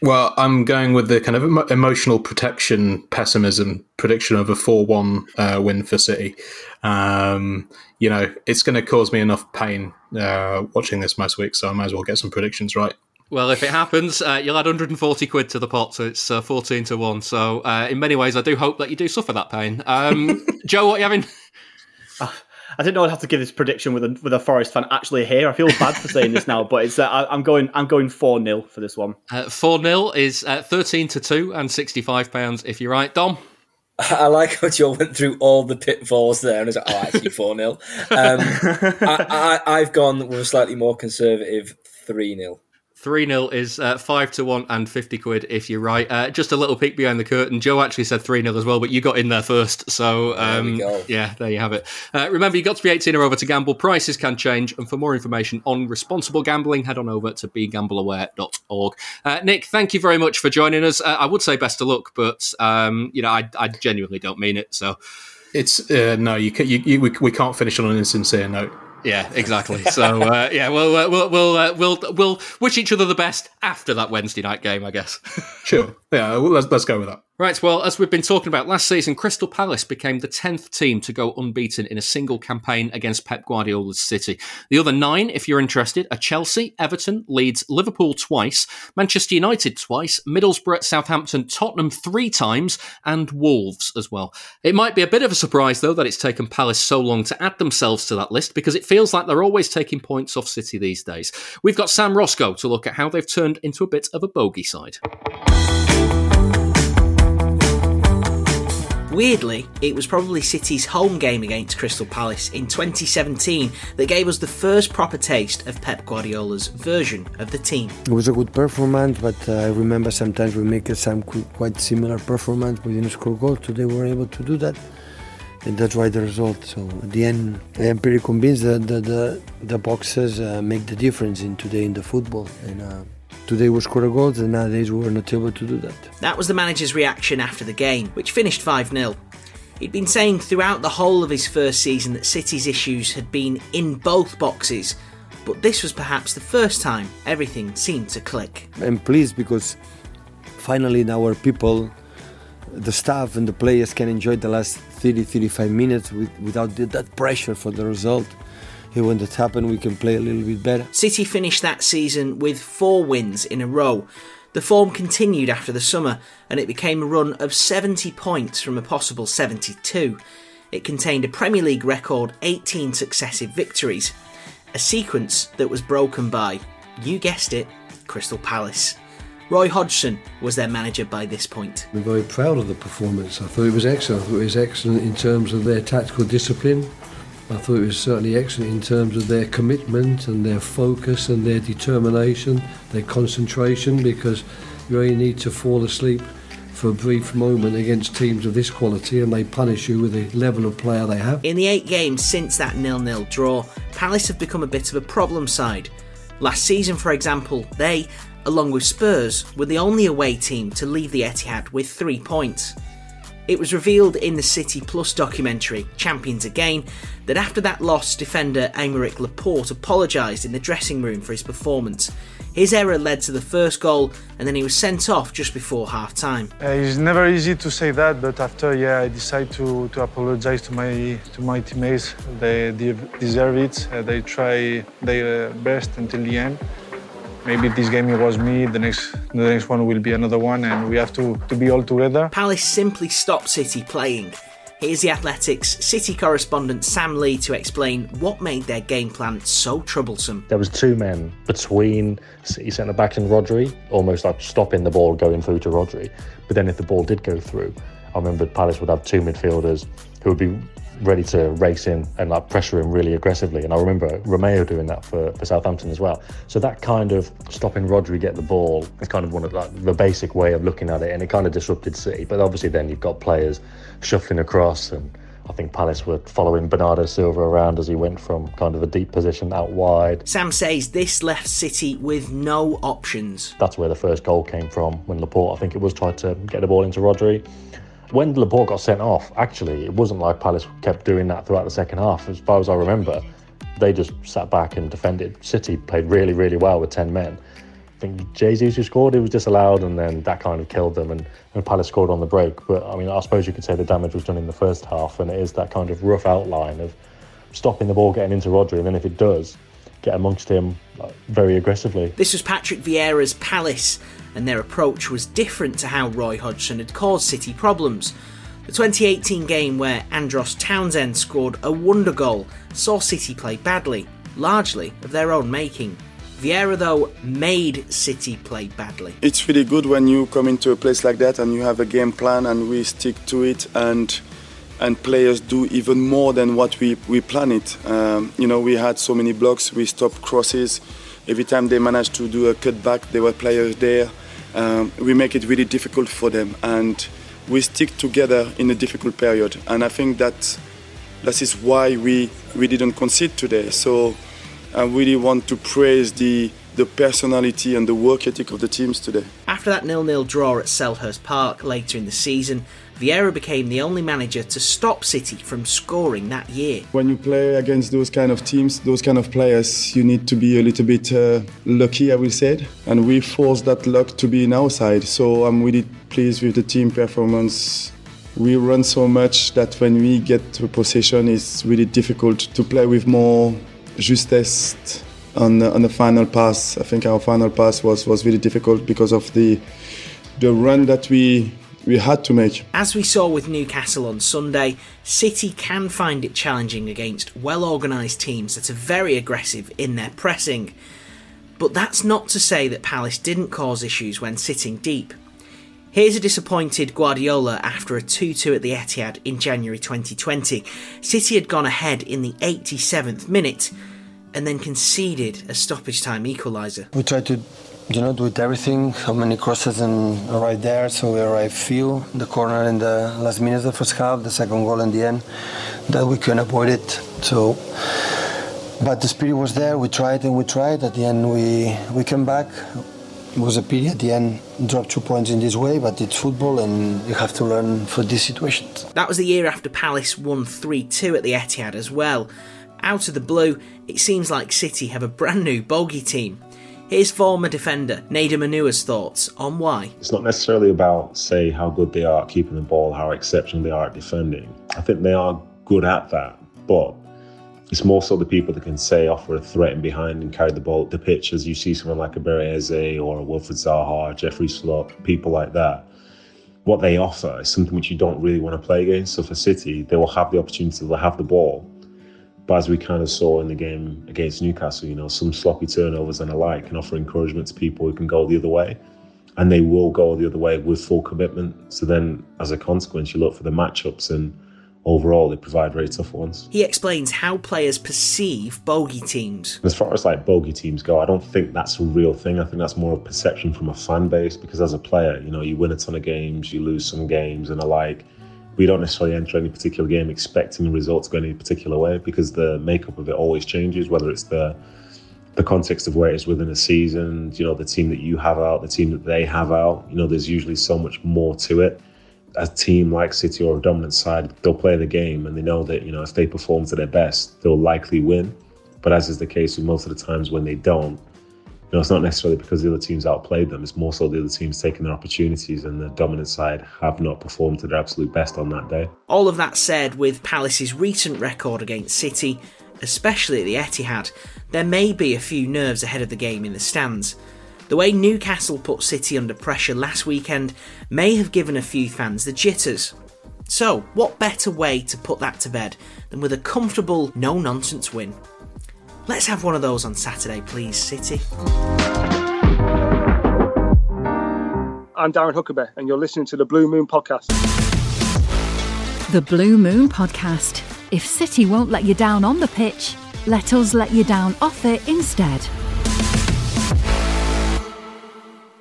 Well, I'm going with the kind of emotional protection pessimism prediction of a 4 1 win for City. Um, you know, it's going to cause me enough pain watching this most weeks, so I might as well get some predictions right. Well, if it happens, uh, you'll add 140 quid to the pot, so it's uh, 14 to 1. So, uh, in many ways, I do hope that you do suffer that pain. Um, <laughs> Joe, what are you having? I didn't know I'd have to give this prediction with a with a Forest fan actually here. I feel bad for saying this now, but it's uh, I, am going I'm going four 0 for this one. Uh, four 0 is uh, thirteen to two and sixty five pounds if you're right, Dom. <laughs> I like how Joe went through all the pitfalls there and was like, oh, actually 4 0. Um, <laughs> I, I, I've gone with a slightly more conservative 3 0. 3 0 is uh, 5 to 1 and 50 quid if you're right. Uh, just a little peek behind the curtain. Joe actually said 3 0 as well, but you got in there first. So, um, there yeah, there you have it. Uh, remember, you've got to be 18 or over to gamble. Prices can change. And for more information on responsible gambling, head on over to begambleaware.org. Uh, Nick, thank you very much for joining us. Uh, I would say best of luck, but, um, you know, I, I, genuinely don't mean it. So. It's uh, no, you, can, you, you we, we can't finish on an insincere note. Yeah, exactly. So uh, yeah, we'll uh, we'll we'll uh, we'll we'll wish each other the best after that Wednesday night game, I guess. sure. Yeah, well, let's let's go with that. Right, well, as we've been talking about last season, Crystal Palace became the 10th team to go unbeaten in a single campaign against Pep Guardiola's City. The other nine, if you're interested, are Chelsea, Everton, Leeds, Liverpool twice, Manchester United twice, Middlesbrough, Southampton, Tottenham three times, and Wolves as well. It might be a bit of a surprise, though, that it's taken Palace so long to add themselves to that list because it feels like they're always taking points off City these days. We've got Sam Roscoe to look at how they've turned into a bit of a bogey side. Weirdly, it was probably City's home game against Crystal Palace in 2017 that gave us the first proper taste of Pep Guardiola's version of the team. It was a good performance, but uh, I remember sometimes we make some quite similar performance. We didn't score goals, today we were able to do that. And that's why the result. So at the end, I am pretty convinced that the, the, the boxes uh, make the difference in today in the football. And uh, Today we scored a goal, and nowadays we were not able to do that. That was the manager's reaction after the game, which finished 5 0. He'd been saying throughout the whole of his first season that City's issues had been in both boxes, but this was perhaps the first time everything seemed to click. I'm pleased because finally our people, the staff and the players can enjoy the last 30 35 minutes with, without that pressure for the result when that happens, we can play a little bit better. City finished that season with four wins in a row. The form continued after the summer, and it became a run of 70 points from a possible 72. It contained a Premier League record 18 successive victories, a sequence that was broken by, you guessed it, Crystal Palace. Roy Hodgson was their manager by this point. I'm very proud of the performance. I thought it was excellent. I thought it was excellent in terms of their tactical discipline. I thought it was certainly excellent in terms of their commitment and their focus and their determination, their concentration, because you only need to fall asleep for a brief moment against teams of this quality and they punish you with the level of player they have. In the eight games since that nil-nil draw, Palace have become a bit of a problem side. Last season, for example, they, along with Spurs, were the only away team to leave the Etihad with three points. It was revealed in the City Plus documentary, Champions Again, that after that loss, defender Aymeric Laporte apologised in the dressing room for his performance. His error led to the first goal, and then he was sent off just before half time. Uh, it's never easy to say that, but after, yeah, I decided to, to apologise to my to my teammates. They, they deserve it. Uh, they try their best until the end maybe this game it was me, the next the next one will be another one, and we have to, to be all together. Palace simply stopped City playing. Here's the Athletic's City correspondent Sam Lee to explain what made their game plan so troublesome. There was two men between City centre back and Rodri, almost like stopping the ball going through to Rodri. But then if the ball did go through, I remember Palace would have two midfielders who would be ready to race in and like pressure him really aggressively. And I remember Romeu doing that for, for Southampton as well. So that kind of stopping Rodri get the ball is kind of one of like the basic way of looking at it, and it kind of disrupted City. But obviously then you've got players shuffling across and. I think Palace were following Bernardo Silva around as he went from kind of a deep position out wide. Sam says this left City with no options. That's where the first goal came from when Laporte, I think it was, tried to get the ball into Rodri. When Laporte got sent off, actually, it wasn't like Palace kept doing that throughout the second half. As far as I remember, they just sat back and defended. City played really, really well with 10 men. I think Jesus who scored, it was disallowed, and then that kind of killed them. And, and Palace scored on the break. But I mean, I suppose you could say the damage was done in the first half, and it is that kind of rough outline of stopping the ball getting into Rodri. And then if it does, get amongst him very aggressively. This was Patrick Vieira's Palace, and their approach was different to how Roy Hodgson had caused City problems. The 2018 game where Andros Townsend scored a wonder goal saw City play badly, largely of their own making. Vieira, though, made City play badly. It's really good when you come into a place like that and you have a game plan and we stick to it and and players do even more than what we, we plan it. Um, you know, we had so many blocks, we stopped crosses. Every time they managed to do a cutback, there were players there. Um, we make it really difficult for them and we stick together in a difficult period. And I think that that is why we, we didn't concede today. So I really want to praise the the personality and the work ethic of the teams today. After that nil-nil draw at Selhurst Park later in the season, Vieira became the only manager to stop City from scoring that year. When you play against those kind of teams, those kind of players, you need to be a little bit uh, lucky, I will say. And we forced that luck to be in our side. So I'm really pleased with the team performance. We run so much that when we get to possession, it's really difficult to play with more justesse on the, on the final pass. I think our final pass was, was really difficult because of the the run that we we had to make. As we saw with Newcastle on Sunday, City can find it challenging against well organised teams that are very aggressive in their pressing. But that's not to say that Palace didn't cause issues when sitting deep. Here's a disappointed Guardiola after a 2 2 at the Etihad in January 2020. City had gone ahead in the 87th minute and then conceded a stoppage time equaliser. We tried to you know, do it everything. How many crosses and right there, so we arrived few. The corner in the last minute of the first half, the second goal in the end, that we couldn't avoid it. So, but the spirit was there. We tried and we tried. At the end, we we came back. It was a pity at the end, drop two points in this way, but it's football and you have to learn for these situations. That was the year after Palace won 3 2 at the Etihad as well. Out of the blue, it seems like City have a brand new bogey team. Here's former defender Nedum Onuoha's thoughts on why. It's not necessarily about, say, how good they are at keeping the ball, how exceptional they are at defending. I think they are good at that, but it's more so the people that can say offer a threat in behind and carry the ball the pitch, as you see someone like a Bereze or a Wilfried Zaha, Jeffrey Schlupp, people like that. What they offer is something which you don't really want to play against. So for City, they will have the opportunity to have the ball, but as we kind of saw in the game against Newcastle, you know, some sloppy turnovers and alike can offer encouragement to people who can go the other way. And they will go the other way with full commitment. So then, as a consequence, you look for the matchups and overall they provide very tough ones. He explains how players perceive bogey teams. As far as like bogey teams go, I don't think that's a real thing. I think that's more a perception from a fan base because as a player, you know, you win a ton of games, you lose some games and alike we don't necessarily enter any particular game expecting the result to go any particular way because the makeup of it always changes, whether it's the the context of where it is within a season, you know, the team that you have out, the team that they have out, you know, there's usually so much more to it. A team like City or a dominant side, they'll play the game and they know that, you know, if they perform to their best, they'll likely win. But as is the case with most of the times when they don't, know, it's not necessarily because the other teams outplayed them. It's more so the other teams taking their opportunities, and the dominant side have not performed to their absolute best on that day. All of that said, with Palace's recent record against City, especially at the Etihad, there may be a few nerves ahead of the game in the stands. The way Newcastle put City under pressure last weekend may have given a few fans the jitters. So, what better way to put that to bed than with a comfortable, no nonsense win? Let's have one of those on Saturday, please, City. I'm Darren Huckerby, and you're listening to the Blue Moon Podcast. The Blue Moon Podcast. If City won't let you down on the pitch, let us let you down off it instead.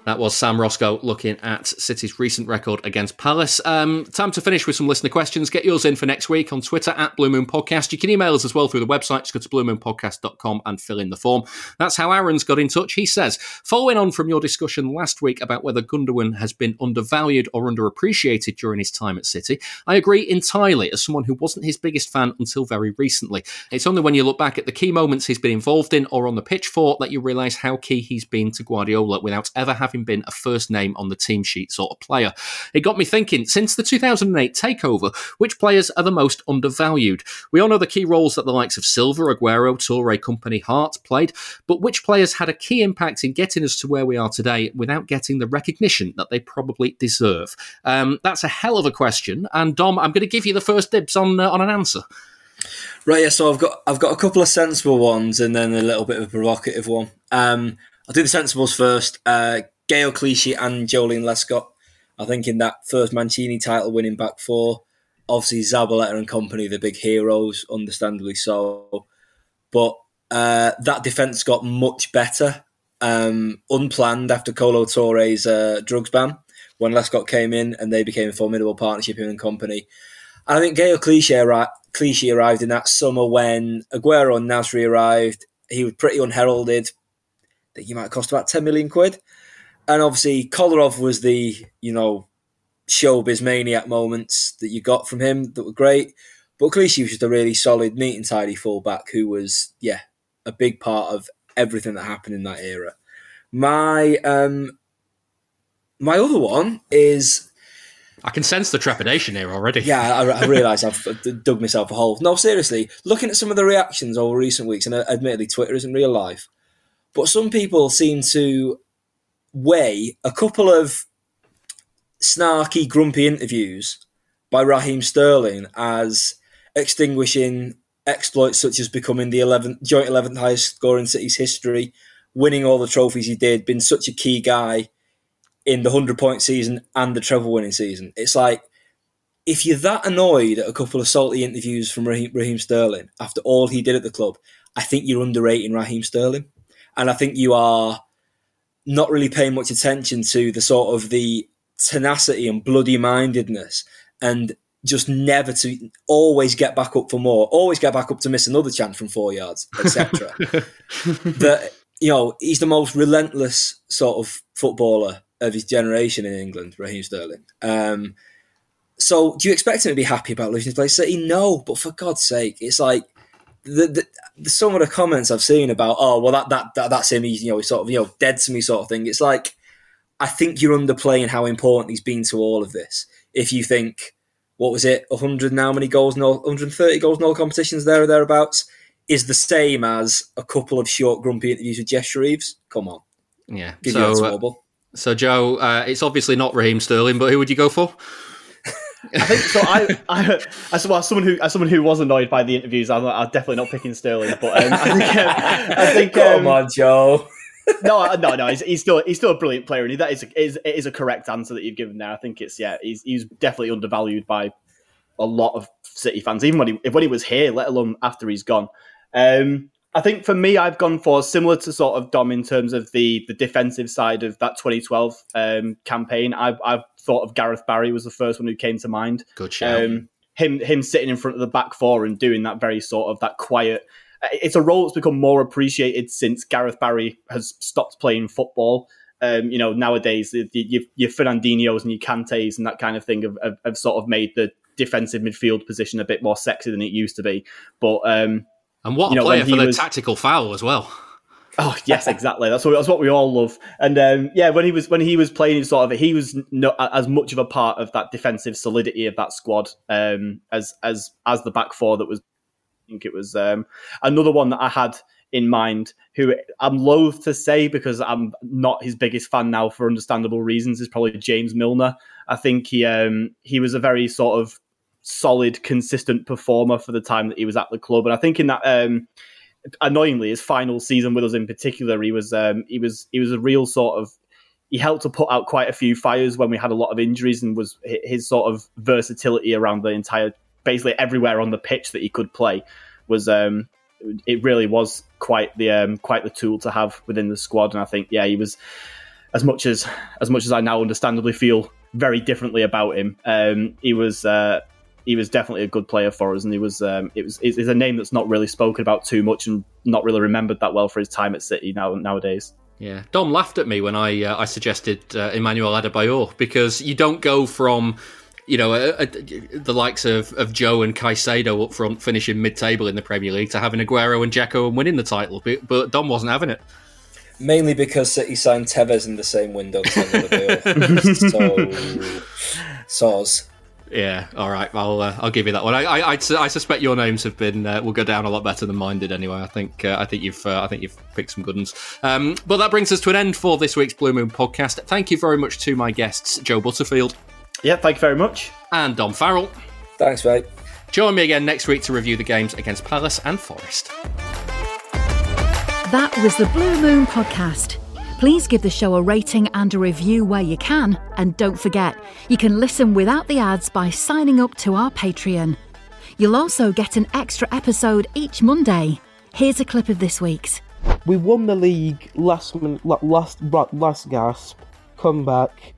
That was Sam Roscoe looking at City's recent record against Palace. Um, time to finish with some listener questions. Get yours in for next week on Twitter at Blue Moon Podcast. You can email us as well through the website. Just go to bluemoonpodcast.com and fill in the form. That's how Aaron's got in touch. He says, following on from your discussion last week about whether Gundogan has been undervalued or underappreciated during his time at City, I agree entirely as someone who wasn't his biggest fan until very recently. It's only when you look back at the key moments he's been involved in or on the pitch for that you realise how key he's been to Guardiola without ever having having been a first name on the team sheet sort of player. It got me thinking, since the 2008 takeover, which players are the most undervalued? We all know the key roles that the likes of Silva, Aguero, Toure, Kompany, Hart played, but which players had a key impact in getting us to where we are today without getting the recognition that they probably deserve? Um, that's a hell of a question, and Dom, I'm going to give you the first dibs on uh, on an answer. Right, yeah. So I've got I've got a couple of sensible ones and then a little bit of a provocative one. Um, I'll do the sensibles first. Uh, Gael Clichy and Joleon Lescott. I think in that first Mancini title winning back four, obviously Zabaleta and Kompany, the big heroes, understandably so. But uh, that defence got much better, um, unplanned after Kolo Toure's uh, drugs ban when Lescott came in and they became a formidable partnership, him and Kompany. I think Gael Clichy, arri- Clichy arrived in that summer when Aguero and Nasri arrived. He was pretty unheralded. I think he might cost about 10 million quid. And obviously, Kolarov was the, you know, showbiz maniac moments that you got from him that were great. But Clichy was just a really solid, neat and tidy fullback who was, yeah, a big part of everything that happened in that era. My um, my other one is I can sense the trepidation here already. Yeah, I, I <laughs> realise I've dug myself a hole. No, seriously, looking at some of the reactions over recent weeks, and admittedly, Twitter isn't real life, but some people seem to weigh a couple of snarky, grumpy interviews by Raheem Sterling as extinguishing exploits such as becoming the 11th, joint 11th highest scorer in City's history, winning all the trophies he did, been such a key guy in the 100 point season and the treble winning season. It's like, if you're that annoyed at a couple of salty interviews from Raheem, Raheem Sterling after all he did at the club, I think you're underrating Raheem Sterling. And I think you are not really paying much attention to the sort of the tenacity and bloody mindedness and just never to always get back up for more, always get back up to miss another chance from four yards, etc. that <laughs> you know he's the most relentless sort of footballer of his generation in England, Raheem Sterling. Um, so, do you expect him to be happy about losing his place? City? No, but for God's sake, it's like the, the, some of the comments I've seen about, oh, well, that, that, that that's him. He's you know he's sort of you know dead to me sort of thing. It's like I think you're underplaying how important he's been to all of this. If you think what was it, 100 now many goals, no 130 goals in all competitions there or thereabouts, is the same as a couple of short grumpy interviews with Geoff Shreeves. Come on, yeah. Give so, you uh, so Joe, uh, it's obviously not Raheem Sterling, but who would you go for? I think so. I, I, as well, as someone who, as someone who was annoyed by the interviews, I'm, I'm definitely not picking Sterling. But um, I think, um, I think, come um, on, Joe. <laughs> no, no, no. He's, he's, still he's still a brilliant player, and that a, is, is it is a correct answer that you've given there. I think it's yeah, he's he's definitely undervalued by a lot of City fans, even when he when he was here, let alone after he's gone. Um, I think for me, I've gone for similar to sort of Dom in terms of the the defensive side of that 2012 um, campaign. I've, I've thought of Gareth Barry was the first one who came to mind. Good shout. Um, him him sitting in front of the back four and doing that very sort of that quiet. It's a role that's become more appreciated since Gareth Barry has stopped playing football. Um, you know, nowadays your, your Fernandinho's and your Kantes and that kind of thing have, have, have, sort of made the defensive midfield position a bit more sexy than it used to be. But um, and what you a know, player for the was... tactical foul as well. Oh yes, exactly. That's what that's what we all love. And um, yeah, when he was when he was playing, sort of, he was not as much of a part of that defensive solidity of that squad um, as as as the back four that was. I think it was um, another one that I had in mind, who I'm loath to say because I'm not his biggest fan now for understandable reasons. Is probably James Milner. I think he um, he was a very sort of solid, consistent performer for the time that he was at the club. And I think in that, um, annoyingly, his final season with us in particular, he was um, he was he was a real sort of he helped to put out quite a few fires when we had a lot of injuries, and was his sort of versatility around the entire, basically everywhere on the pitch that he could play was. Um, it really was quite the um, quite the tool to have within the squad, and I think yeah, he was as much as as much as I now understandably feel very differently about him. Um, he was uh, he was definitely a good player for us, and he was um, it was is a name that's not really spoken about too much and not really remembered that well for his time at City now nowadays. Yeah, Dom laughed at me when I uh, I suggested uh, Emmanuel Adebayor because you don't go from you know a, a, the likes of, of Joe and Caicedo up front finishing mid table in the Premier League to having Aguero and Dzeko and winning the title, but, but Dom wasn't having it. Mainly because City signed Tevez in the same window. <laughs> so, soz. Yeah, all right. I'll uh, I'll give you that one. I I, I, I suspect your names have been uh, will go down a lot better than mine did anyway. I think uh, I think you've uh, I think you've picked some good ones. Um, but that brings us to an end for this week's Blue Moon podcast. Thank you very much to my guests, Joe Butterfield. Yeah, thank you very much. And Dom Farrell. Thanks, mate. Join me again next week to review the games against Palace and Forest. That was the Blue Moon podcast. Please give the show a rating and a review where you can. And don't forget, you can listen without the ads by signing up to our Patreon. You'll also get an extra episode each Monday. Here's a clip of this week's. We won the league last last last gasp, comeback.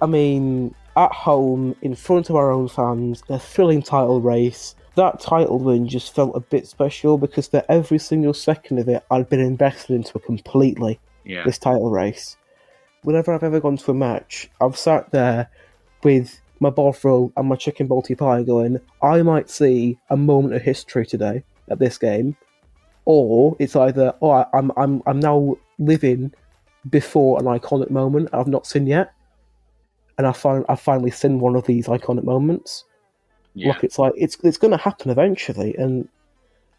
I mean, at home in front of our own fans, a thrilling title race that title win just felt a bit special because for every single second of it, I'd been invested into it completely. Yeah. This title race. Whenever I've ever gone to a match, I've sat there with my bovril and my chicken balti pie going, I might see a moment of history today at this game. Or it's either, oh, I'm, I'm, I'm now living before an iconic moment I've not seen yet. And I find I've finally seen one of these iconic moments. Yeah. Look, it's like it's it's going to happen eventually, and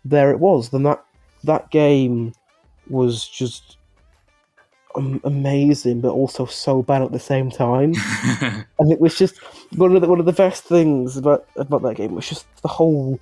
there it was. Then that that game was just amazing, but also so bad at the same time. <laughs> and it was just one of the one of the best things about about that game was just the whole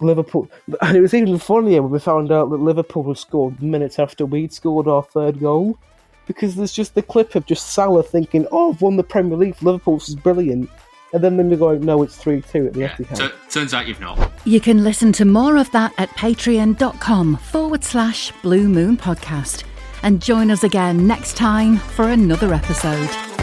Liverpool. And it was even funnier when we found out that Liverpool had scored minutes after we'd scored our third goal. Because there's just the clip of just Salah thinking, "Oh, I've won the Premier League. Liverpool this is brilliant," and then then we go, "No, it's three two at the Yeah. Etihad." Tu- turns out you've not. You can listen to more of that at patreon.com forward slash blue moon podcast. And join us again next time for another episode.